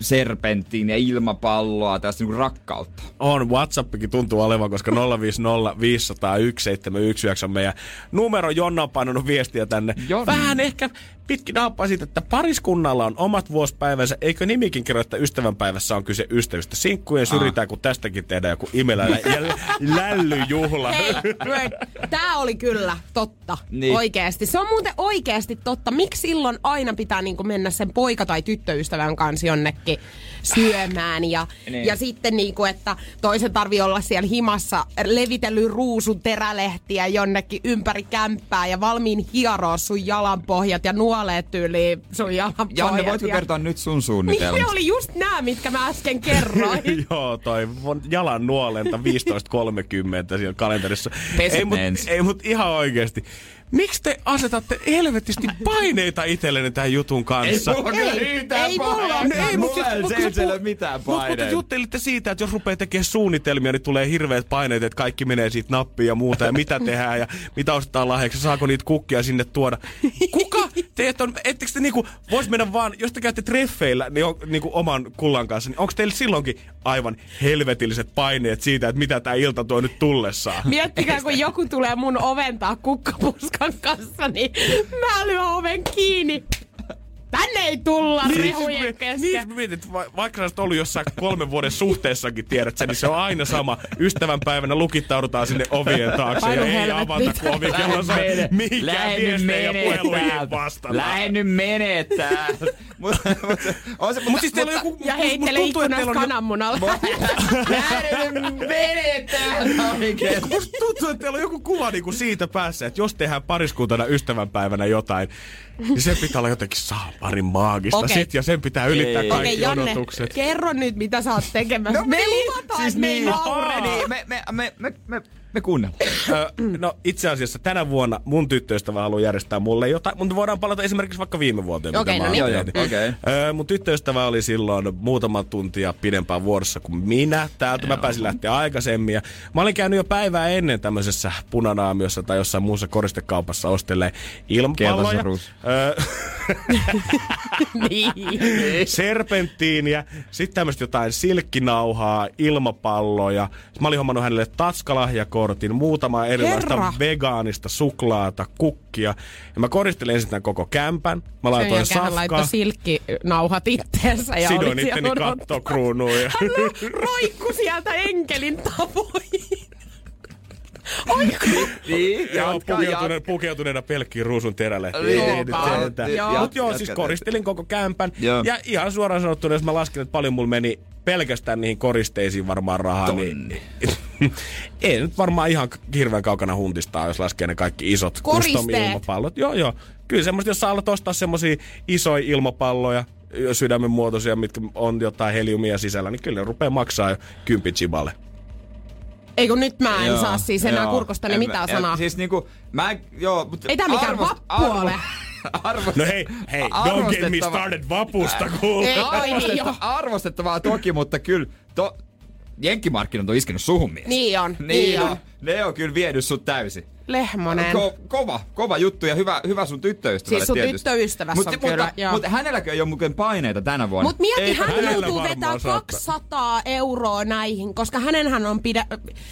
serpenttiin ja ilmapalloa, tästä niinku rakkautta. On, Whatsappikin tuntuu olevan, koska 050 500 1719 on meidän numero. Jonna on painanut viestiä tänne. Jonna. Vähän ehkä pitkin nappaa siitä, että pariskunnalla on omat vuosipäivänsä. Eikö nimikin kerro, että ystävänpäivässä on kyse ystävistä? Sinkkujen syrjitään, kun tästäkin tehdään joku imelä ja lä- lällyjuhla. Hei, tää oli kyllä totta. Niin. Niin. Oikeesti. Se on muuten oikeesti totta. Miksi silloin aina pitää niinku mennä sen poika- tai tyttöystävän kanssa jonnekin syömään? Ja, Niin. niin. ja sitten niinku, että toisen tarvii olla siellä himassa levitellyt ruusun terälehtiä jonnekin ympäri kämppää ja valmiin hieroa sun jalanpohjat ja nuoleet tyyliin sun jalanpohjat. Janne, voitko ja... kertoa nyt sun Niin suunnitelmat? ne oli just nämä, mitkä mä äsken kerroin. Joo, toi jalan nuolenta 15.30 siellä kalenterissa. Peset ei, mut, ei, mut ihan oikeesti. Miksi te asetatte helvetisti paineita itsellenne tämän jutun kanssa? mulla kyllä Ei, ei mulla paineita. ole. No ei, mutta Mulla ei mut, se ei ole mitään mut- Mutta paineita. juttelitte siitä, että jos rupeaa tekemään suunnitelmia, niin tulee hirveät paineet, että kaikki menee siitä nappiin ja muuta, ja mitä tehdään, ja mitä ostetaan lahjaksi, saako niitä kukkia sinne tuoda. Kuka teet on, ettekö te niinku, vois mennä vaan, jos te käytte treffeillä niin on, niinku oman kullan kanssa, niin onko teillä silloinkin aivan helvetilliset paineet siitä, että mitä tämä ilta tuo nyt tullessaan? Miettikää, kun joku tulee mun oventaa kukkapuskan kanssa, niin mä lyön oven kiinni. Tänne ei tulla rehujen niin, kesken. niin, että va- vaikka sä ollut jossain kolmen vuoden suhteessakin, tiedät sä, niin se on aina sama. Ystävänpäivänä lukittaudutaan sinne ovien taakse Painu ja ei avata, kun ovi kello Lähde nyt viestejä ja puheluihin täältä. vastata. Lähde nyt menee täältä. Mut, mut, on se, Mut siis teillä on joku... Ja heittele ikkunasta teillä on jo- kananmunalla. Musta tuntuu, että teillä on joku kuva niinku siitä päässä, että jos tehdään pariskuntana ystävänpäivänä jotain, niin se pitää olla jotenkin saaparin maagista Okei. sit, ja sen pitää ylittää Ei. kaikki Okei, Janne, odotukset. kerro nyt, mitä sä oot tekemässä. me luvataan, siis että me niin. Niin, me, me, me, me, me, me kuunnellaan. Ö, no itse asiassa tänä vuonna mun tyttöystävä haluaa järjestää mulle jotain, mutta voidaan palata esimerkiksi vaikka viime vuoteen. mitä Okei, mä no niin. Joo, joo, okei. Ö, mun tyttöystävä oli silloin muutaman tuntia pidempään vuorossa kuin minä. Täältä mä pääsin lähteä aikaisemmin. Ja mä olin käynyt jo päivää ennen tämmöisessä punanaamiossa tai jossain muussa koristekaupassa ostelee ilmapalloja. Keltaisen ruus. Ö, Niin. serpenttiiniä, sitten tämmöistä jotain silkkinauhaa, ilmapalloja. Mä olin hommannut hänelle taskalahjakortin, muutama erilaista Herra. vegaanista suklaata, kukkia. Ja mä koristelin ensin tämän koko kämpän. Mä Sen laitoin jälkeen hän laittoi safkaa. silkkinauhat itteensä ja Sidoin itteni kattokruunuun. Ja... Hän roikku sieltä enkelin tavoin. Niin, Joo, jatka, pukeutuneena, jatka. pukeutuneena pelkkiin ruusun terälehtiin. Niin, Ei nyt joo, siis koristelin koko kämpän. Joo. Ja ihan suoraan sanottuna, jos mä lasken, että paljon mulla meni pelkästään niihin koristeisiin varmaan rahaa, niin ei nyt varmaan ihan hirveän kaukana huntistaa, jos laskee ne kaikki isot Koristeet. custom-ilmapallot. Joo, joo. Kyllä semmoista, jos sä alat ostaa semmosia isoja ilmapalloja, sydämen muotoisia, mitkä on jotain heliumia sisällä, niin kyllä ne rupeaa maksaa jo kympi chiballe. Ei kun nyt mä en Joo, saa siis enää joo. kurkostella En mitään mä- sanaa. Siis niinku, mä en, joo, mutta... Ei tää mikään arvost- vappu ole. No Arvost, hei, hei, don't get me started vapusta, kuule. Ei, ai niin. Arvostetta, arvostettavaa toki, mutta kyllä to, jenkkimarkkinat on iskenyt suhun mies. Niin on, Niin, niin on. on. Ne on kyllä vienyt sut täysin. Lehmonen. Ko, kova, kova juttu ja hyvä, hyvä sun tyttöystävälle Siis sun tietysti. tyttöystävässä on kyllä, mutta, joo. mutta hänelläkö ei ole mukaan paineita tänä vuonna? Mut mieti, Ei, hän hänellä joutuu varmaan vetää saattaa. 200 euroa näihin, koska hänenhän on pidä...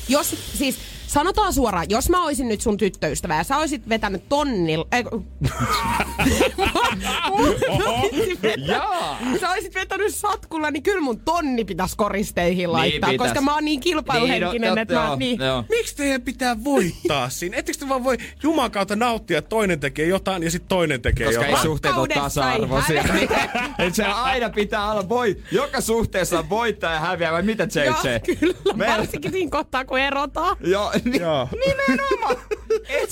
Jos, siis sanotaan suoraan, jos mä oisin nyt sun tyttöystävä ja sä oisit vetänyt tonnilla... Ei, kun- Oho. Jaa! sä oisit vetänyt satkulla, niin kyllä mun tonni pitäisi koristeihin laittaa, pitäis. koska mä oon niin kilpailuhenkinen, Niin, no, että mä... joo, Niin, joo. Miksi teidän pitää voittaa siinä? Ettekö te vaan voi Jumalan kautta nauttia, että toinen tekee jotain ja sitten toinen tekee Koska ei jotain? suhteet ole Rakkaudessa ei tasa-arvoisia. Et se aina pitää olla voi. Joka suhteessa on voittaja ja häviää, vai mitä Joo, JJ? kyllä, Me- varsinkin siinä kohtaa, kun erotaan. Joo, ni- Joo. nimenomaan. Et,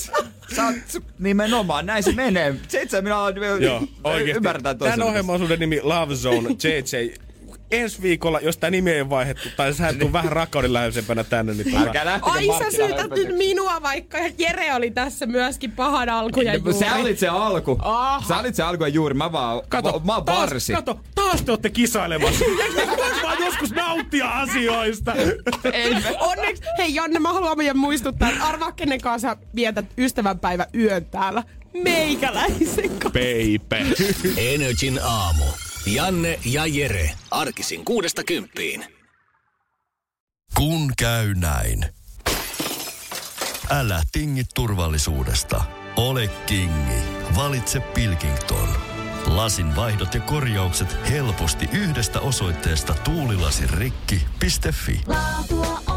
sä oot, nimenomaan, näin se menee. Seitsemän minä olen Joo, oikeesti. ymmärretään Tämän ohjelmaisuuden nimi Love Zone JJ. Ensi viikolla, jos tämä nimi ei vaihdettu, tai sä et tuu vähän rakkauden läheisempänä tänne, niin tota, Älkää Ai sä syytät nyt minua, vaikka Jere oli tässä myöskin pahan alkuja juuri. Sä olit se alku. Aha. Sä olit se alku ja juuri. Mä vaan, Kato, mä oon taas, varsi. kato, taas te olette kisailemassa. Vaan joskus nauttia asioista? Ei, Onneksi, hei Janne, mä haluan meidän muistuttaa, että arvaa kenen kanssa sä vietät ystävänpäivä yön täällä. Meikäläisen kanssa. Baby. Energin aamu. Janne ja Jere. Arkisin kuudesta kymppiin. Kun käy näin. Älä tingi turvallisuudesta. Ole kingi. Valitse Pilkington. Lasin vaihdot ja korjaukset helposti yhdestä osoitteesta tuulilasirikki.fi. Laatu